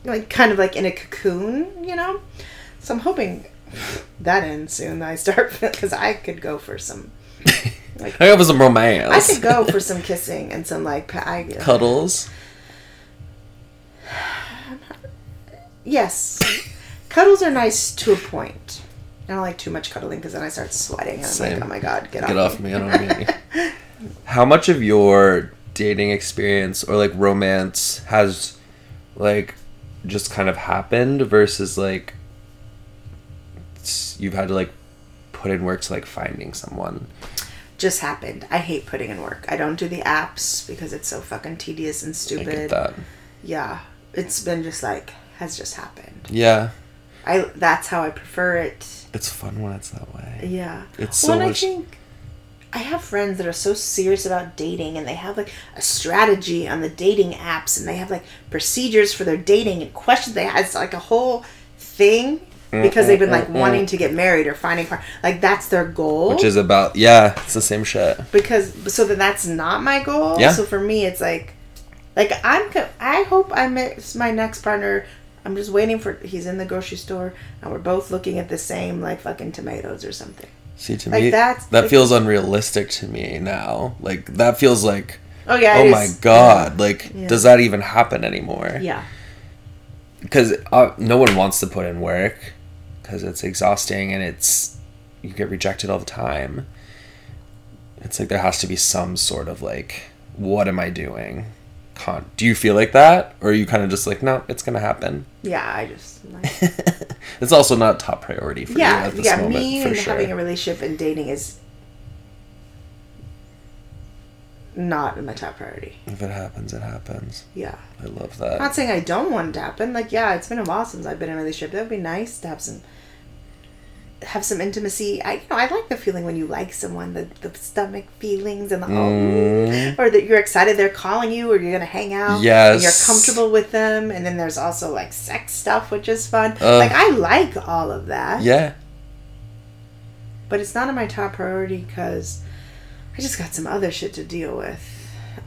Like kind of like in a cocoon, you know. So I'm hoping [LAUGHS] that ends soon. That I start [LAUGHS] because I could go for some. Like I have some romance. I could go for some kissing and some like I, [LAUGHS] Cuddles. [SIGHS] yes, cuddles are nice to a point. I don't like too much cuddling because then I start sweating and I'm like, oh my god, get, Get off, off me. I don't get you. [LAUGHS] How much of your dating experience or like romance has like just kind of happened versus like you've had to like put in work to like finding someone? Just happened. I hate putting in work. I don't do the apps because it's so fucking tedious and stupid. I get that. Yeah, it's been just like has just happened. Yeah. I that's how I prefer it. It's fun when it's that way. Yeah. It's well, so and much- I think I have friends that are so serious about dating and they have like a strategy on the dating apps and they have like procedures for their dating and questions they have. It's like a whole thing mm, because they've been mm, like mm, wanting to get married or finding part like that's their goal. Which is about yeah, it's the same shit. because so then that's not my goal. Yeah. So for me, it's like, like I'm. I hope I met my next partner. I'm just waiting for. He's in the grocery store, and we're both looking at the same like fucking tomatoes or something. See to Like, me that like- feels unrealistic to me now. Like that feels like Oh yeah. oh my is. god, like Yeah. does that even happen anymore? Yeah. because uh, no one wants to put in work because it's exhausting and it's you get rejected all the time it's like there has to be some sort of like what am i doing Con- do you feel like that or are you kind of just like no it's gonna happen Yeah. I just. Like, [LAUGHS] it's also not top priority for yeah. you at this Yeah. moment Me for and sure having a relationship and dating is not in my top priority. if it happens it happens Yeah. i love I'm that not saying I don't want it to happen. Like, yeah, it's been a while since I've been in a relationship. That would be nice to have some have some intimacy. I you know, I like the feeling when you like someone, the, the stomach feelings and the Mm. oh, or that you're excited they're calling you or you're gonna hang out. And you're comfortable with them. And then there's also like sex stuff, which is fun. Ugh. like I like all of that. yeah But it's not on my top priority because I just got some other shit to deal with.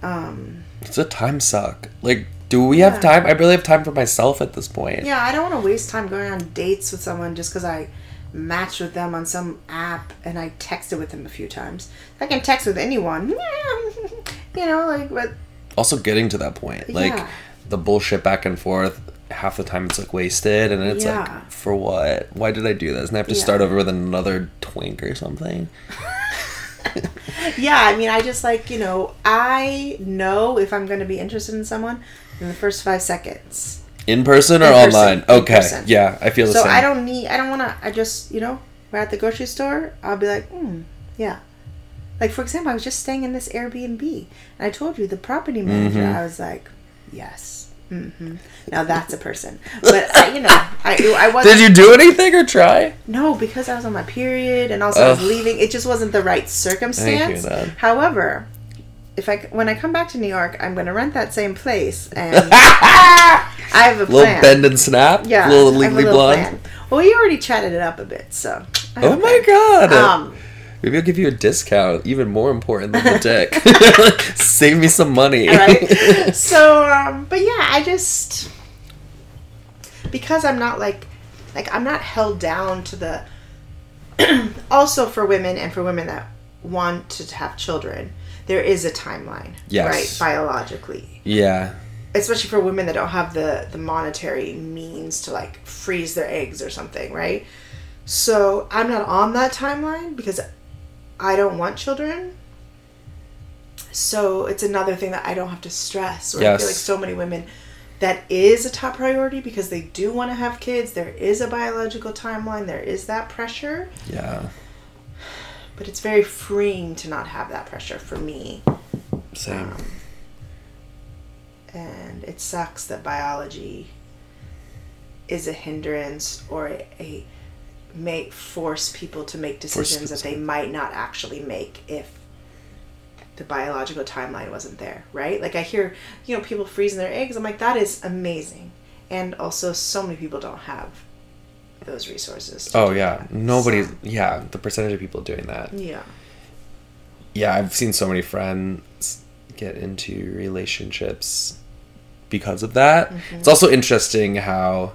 Um it's a time suck like do we have time i barely have time for myself at this point Yeah, I don't want to waste time going on dates with someone just because I matched with them on some app and I texted with them a few times. I can text with anyone, [LAUGHS] you know, like, but also getting to that point like Yeah. the bullshit back and forth half the time it's like wasted and it's Yeah. like for what why did i do this and i have to Yeah. start over with another twink or something [LAUGHS] [LAUGHS] yeah, I mean, I just like, you know, I know if I'm going to be interested in someone in the first five seconds. In person or In person. online In okay person. yeah i feel the So same So I don't need, I don't want to, I just, you know, we're at the grocery store, I'll be like, hmm, yeah. Like, for example, I was just staying in this Airbnb, and I told you the property manager, Mm-hmm. I was like, yes. Mm-hmm. Now that's a person. But, I, you know, I, I wasn't. did you do anything or try No, because I was on my period and also I was leaving. It just wasn't the right circumstance. However, if I when I come back to New York, I'm going to rent that same place, and [LAUGHS] I have a little plan. bend and snap yeah, little legally blonde plan. Well, we already chatted it up a bit, so. I oh my god Um, maybe i'll give you a discount even more important than the [LAUGHS] dick [LAUGHS] save me some money right? so, um, but yeah, I just because I'm not like like I'm not held down to the. [CLEARS THROAT] also, for women and for women that want to have children, there is a timeline, Yes. right? Biologically, yeah especially for women that don't have the the monetary means to like freeze their eggs or something, right? So I'm not on that timeline because I don't want children. So it's another thing that I don't have to stress. Or I Yes. feel like so many women that is a top priority because they do want to have kids. There is a biological timeline. There is that pressure. yeah but it's very freeing to not have that pressure for me. Same. Um, and it sucks that biology is a hindrance or a, a may force people to make decisions that they might not actually make if the biological timeline wasn't there, right? Like I hear, you know, people freezing their eggs. I'm like, that is amazing. And also so many people don't have those resources. oh yeah, that. nobody's. So, Yeah, the percentage of people doing that. yeah. Yeah, I've seen so many friends get into relationships because of that. Mm-hmm. It's also interesting how,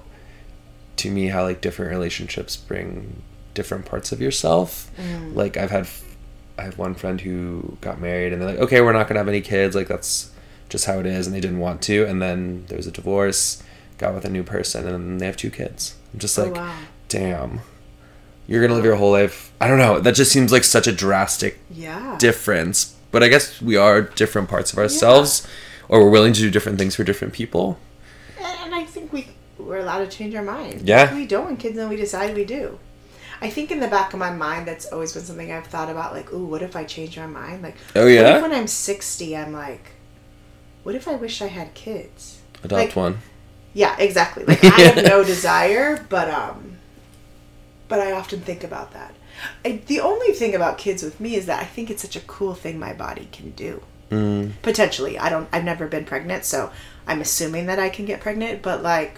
to me, how like different relationships bring different parts of yourself. Mm. Like I've had, I have one friend who got married and they're like, okay, we're not gonna have any kids. Like that's just how it is, and they didn't want to. And then there was a divorce, got with a new person, and they have two kids. I'm just Oh, like, wow. damn. You're gonna live your whole life. I don't know. That just seems like such a drastic Yeah. difference. But I guess we are different parts of ourselves, or we're willing to do different things for different people. And I think we we're allowed to change our mind. Yeah. we don't when kids and we decide we do. I think in the back of my mind, that's always been something I've thought about. Like, ooh, what if I change my mind? Like, Oh what yeah, if when I'm sixty, I'm like, what if I wish I had kids? adopt like- one. Yeah, exactly. Like I have no [LAUGHS] desire, but um, but I often think about that. I, the only thing about kids with me is that I think it's such a cool thing my body can do. Mm. Potentially, I don't. I've never been pregnant, so I'm assuming that I can get pregnant. But like,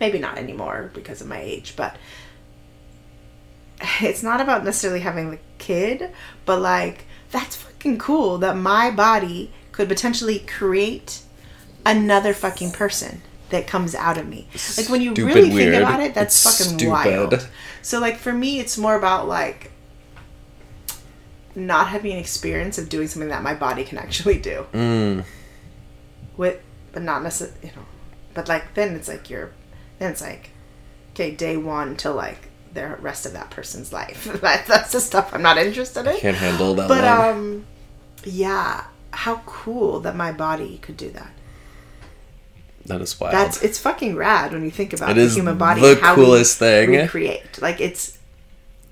maybe not anymore because of my age. But [LAUGHS] it's not about necessarily having the kid, but like that's fucking cool that my body could potentially create another fucking person that comes out of me. Like when you Stupid really weird. think about it, that's It's fucking stupid. wild. So like for me, it's more about like not having an experience of doing something that my body can actually do. Mm. With, but not necessarily, you know. But like then it's like you're, then it's like, okay, day one till like the rest of that person's life. [LAUGHS] that's the stuff I'm not interested in. Can't handle that But long. um, yeah, how cool that my body could do that. That is wild. That's it's fucking rad when you think about It the human body. the coolest we thing. Recreate like it's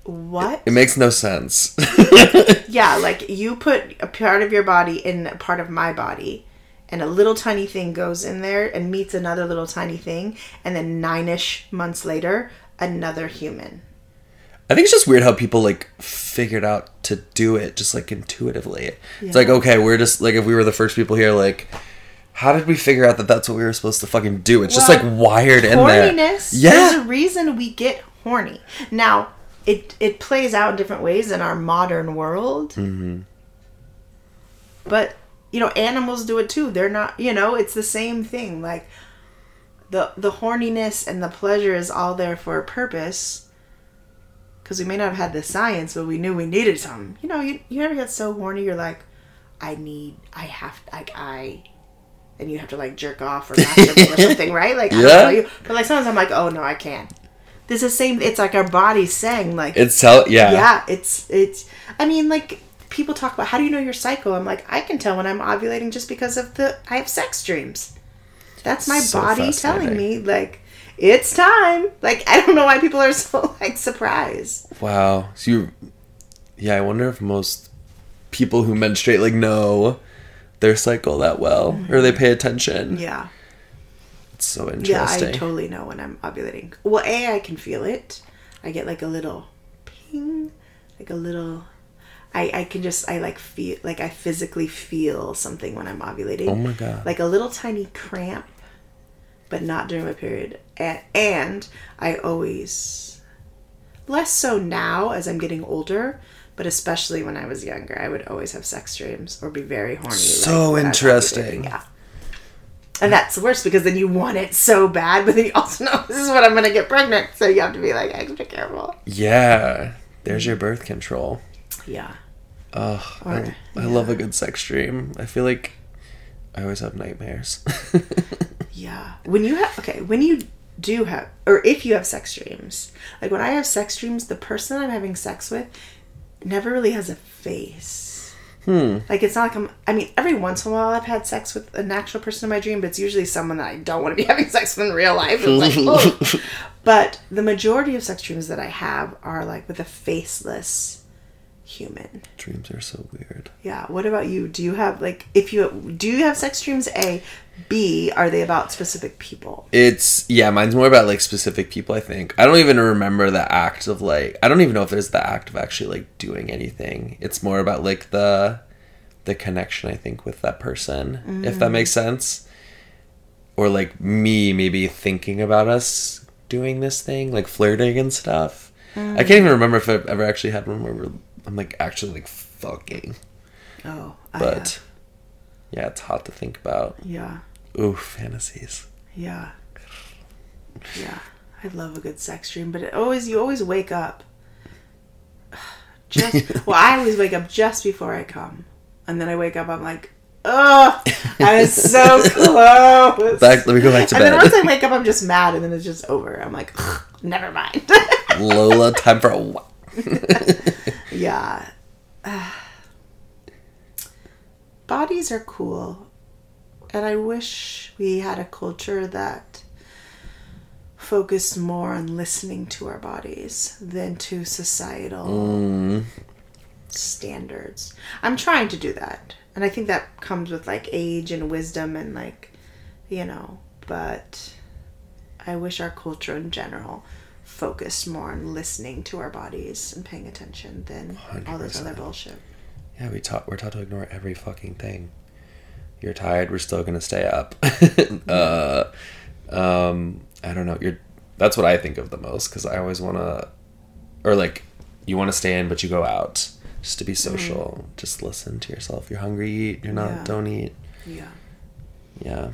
what it makes no sense. [LAUGHS] yeah like you put a part of your body in a part of my body and a little tiny thing goes in there and meets another little tiny thing and then nine-ish months later another human I think it's just weird how people like figured out to do it just like intuitively. It's like okay, we're just like if we were the first people here, like how did we figure out that that's what we were supposed to fucking do? It's just like wired in there. horniness Yeah. there's a reason we get horny now it it plays out in different ways in our modern world Mm-hmm. but you know animals do it too they're not you know it's the same thing like the the horniness and the pleasure is all there for a purpose because we may not have had the science but we knew we needed some you know you, you ever get so horny you're like i need i have like i and you have to like jerk off or masturbate or [LAUGHS] something right? Like I don't know you but like sometimes i'm like oh no i can't. This is the same it's like our body's saying like It's tell yeah. yeah it's it's i mean like people talk about how do you know your cycle? I'm like i can tell when i'm ovulating just because of the i have sex dreams. That's my So body telling me like it's time. Like i don't know why people are [LAUGHS] so like surprised. Wow. So you Yeah, I wonder if most people who menstruate like know their cycle that well or they pay attention. Mm-hmm. yeah It's so interesting. yeah i totally know when i'm ovulating well a i can feel it i get like a little ping like a little I, I can just I like feel like I physically feel something when I'm ovulating. Oh my God. Like a little tiny cramp, but not during my period. And, and I always less so now as I'm getting older, but especially when I was younger, I would always have sex dreams or be very horny. So was interesting. Yeah. And that's the worst because then you want it so bad, but then you also know [LAUGHS] this is what I'm gonna get pregnant, so you have to be like extra careful. yeah. There's your birth control. Yeah. Ugh, I, Or- I love a good sex dream. I feel like I always have nightmares. [LAUGHS] Yeah. When you have okay, when you do have or if you have sex dreams, like when I have sex dreams, the person I'm having sex with never really has a face. hmm. Like it's not like I'm I mean, every once in a while I've had sex with an actual person in my dream, but it's usually someone that I don't want to be [LAUGHS] having sex with in real life. It's like, [LAUGHS] oh. But the majority of sex dreams that I have are like with a faceless human. Dreams are so weird. Yeah. What about you? Do you have like if you do you have sex dreams? A, B. Are they about specific people? It's yeah, mine's more about like specific people. I think I don't even remember the act of like I don't even know if there's the act of actually like doing anything. It's more about like the the connection I think with that person, if that mm. makes sense. Or like me maybe thinking about us doing this thing, like flirting and stuff. I can't even mm. remember if I've ever actually had one where we're, I'm like actually like fucking. Oh, But have. yeah, it's hot to think about. yeah, Ooh, fantasies. yeah, yeah. I love a good sex dream, but it always you always wake up. [SIGHS] Just [LAUGHS] well, I always wake up just before I come, and then I wake up. I'm like, oh, I was so [LAUGHS] close. Back, let me go back to bed. and then once I [LAUGHS] wake up, I'm just mad, and then it's just over. I'm like, never mind. Lola, time for a yeah. [SIGHS] Bodies are cool. And I wish we had a culture that focused more on listening to our bodies than to societal Mm, standards. I'm trying to do that. And I think that comes with like age and wisdom and like, you know, but I wish our culture in general focused more on listening to our bodies and paying attention than all this other 100%. bullshit. Yeah, we taught we're taught to ignore every fucking thing. You're tired, we're still gonna stay up. [LAUGHS] uh, um, I don't know. You're that's what I think of the most because I always want to, or like, you want to stay in, but you go out just to be social. Just listen to yourself. You're hungry, eat. You're not, Yeah. don't eat. Yeah. Yeah,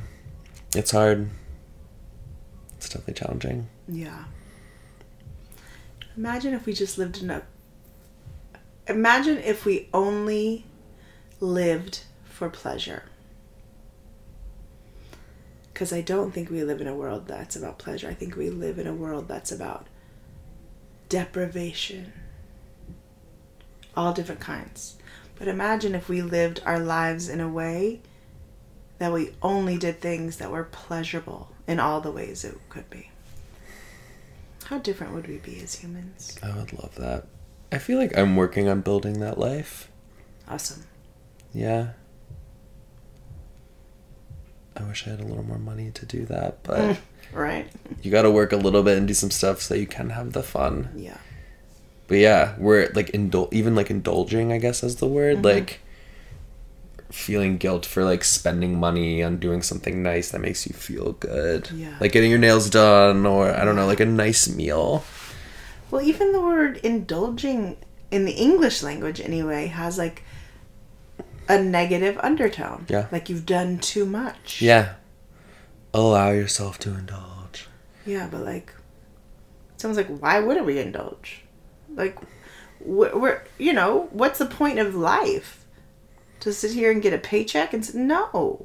it's hard. It's definitely challenging. Yeah. Imagine if we just lived in a. Imagine if we only lived for pleasure. Because I don't think we live in a world that's about pleasure. I think we live in a world that's about deprivation. All different kinds. But imagine if we lived our lives in a way that we only did things that were pleasurable in all the ways it could be. How different would we be as humans? I would love that. I feel like I'm working on building that life. Awesome. Yeah. I wish I had a little more money to do that, but Mm. Right? you got to work a little bit and do some stuff so you can have the fun. Yeah. But yeah, we're like indul even like indulging, I guess is the word, Mm-hmm. like feeling guilt for like spending money on doing something nice that makes you feel good. Yeah. Like getting your nails done or I don't know, like a nice meal. Well, even the word indulging in the English language, anyway, has like a negative undertone. Yeah. Like you've done too much. Yeah. Allow yourself to indulge. Yeah, but like, someone's like, why wouldn't we indulge? Like, we're, we're you know, what's the point of life? To sit here and get a paycheck and s no.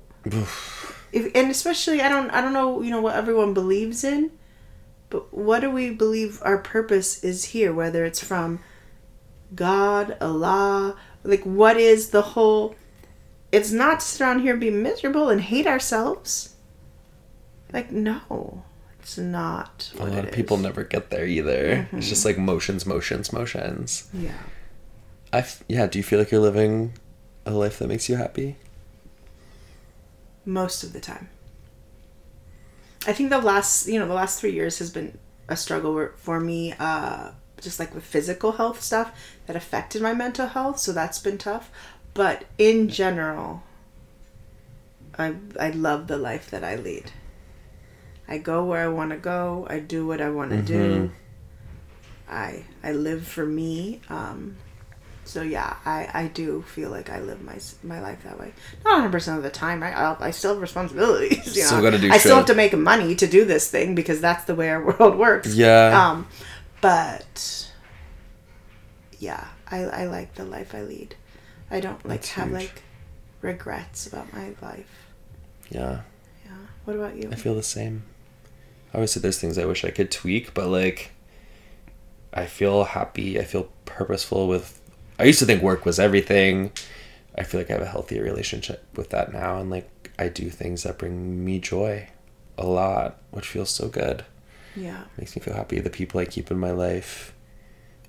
if, and especially, I don't, I don't know, you know, what everyone believes in, but what do we believe our purpose is here? Whether it's from God, Allah, like, what is the whole? It's not to sit around here and be miserable and hate ourselves. Like, no, it's not. A lot of people is. never get there either. It's just mm-hmm. like motions, motions, motions. Yeah. I f- yeah. Do you feel like you're living a life that makes you happy? most of the time. I think the last, you know, the last three years has been a struggle for me, uh, just like with physical health stuff that affected my mental health. So that's been tough. But in general, I I love the life that I lead. I go where I want to go. I do what I want to do. I I live for me. Um, so yeah, I, I do feel like I live my my life that way. Not 100 percent of the time. I I'll, I still have responsibilities. [LAUGHS] You know? Still gotta do I still have to make money to do this thing because that's the way our [LAUGHS] world works. Yeah. Um, but yeah, I I like the life I lead. I don't like That's have huge. like regrets about my life. Yeah. Yeah. What about you? I feel the same. Obviously, there's things I wish I could tweak, but like, I feel happy. I feel purposeful with. I used to think work was everything. I feel like I have a healthier relationship with that now, and like I do things that bring me joy, a lot, which feels so good. Yeah. Makes me feel happy. The people I keep in my life,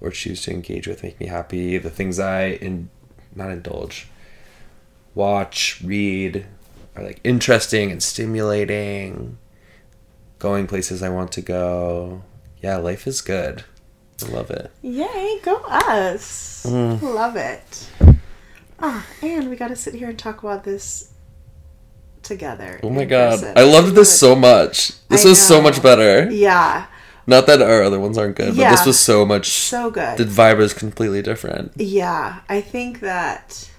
or choose to engage with make me happy. The things I in not indulge, watch, read are like interesting and stimulating. Going places I want to go. Yeah, life is good. I love it. Yay, go us. Mm. Love it. Ah, and we got to sit here and talk about this together. Oh my god. person. I loved this so much. This I was so much better. Yeah, Not that our other ones aren't good, but this was so much so good. the vibe is completely different. Yeah, I think that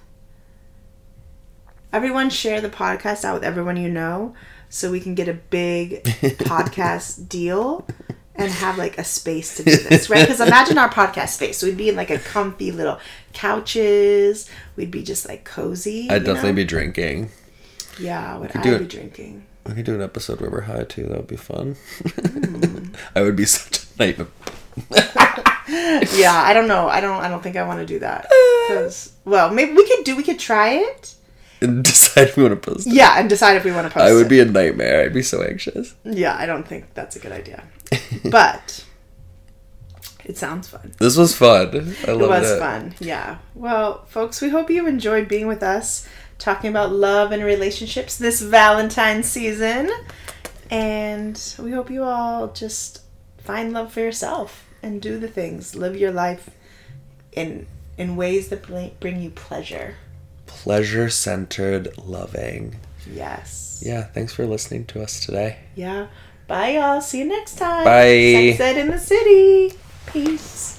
everyone share the podcast out with everyone you know so we can get a big [LAUGHS] podcast deal and have like a space to do this, right? Because imagine our podcast space. We'd be in like a comfy little couches. We'd be just like cozy. I'd definitely know? be drinking. Yeah, would I do be it. drinking? We could do an episode where we're high too. That would be fun. Hmm. [LAUGHS] I would be such a nightmare. [LAUGHS] Yeah, I don't know. I don't. I don't think I want to do that. [LAUGHS] Because well, maybe we could do. We could try it. And decide if we want to post it. Yeah, and decide if we want to post I would it. be a nightmare. I'd be so anxious. Yeah, I don't think that's a good idea. [LAUGHS] But it sounds fun. This was fun. I It was fun. Yeah. Well, folks, we hope you enjoyed being with us talking about love and relationships this Valentine's season. And we hope you all just find love for yourself and do the things, live your life in in ways that bring you pleasure. Pleasure centered loving. Yes. Yeah, thanks for listening to us today. Yeah. Bye, y'all. See you next time. Bye. Sex Ed in the City. Peace.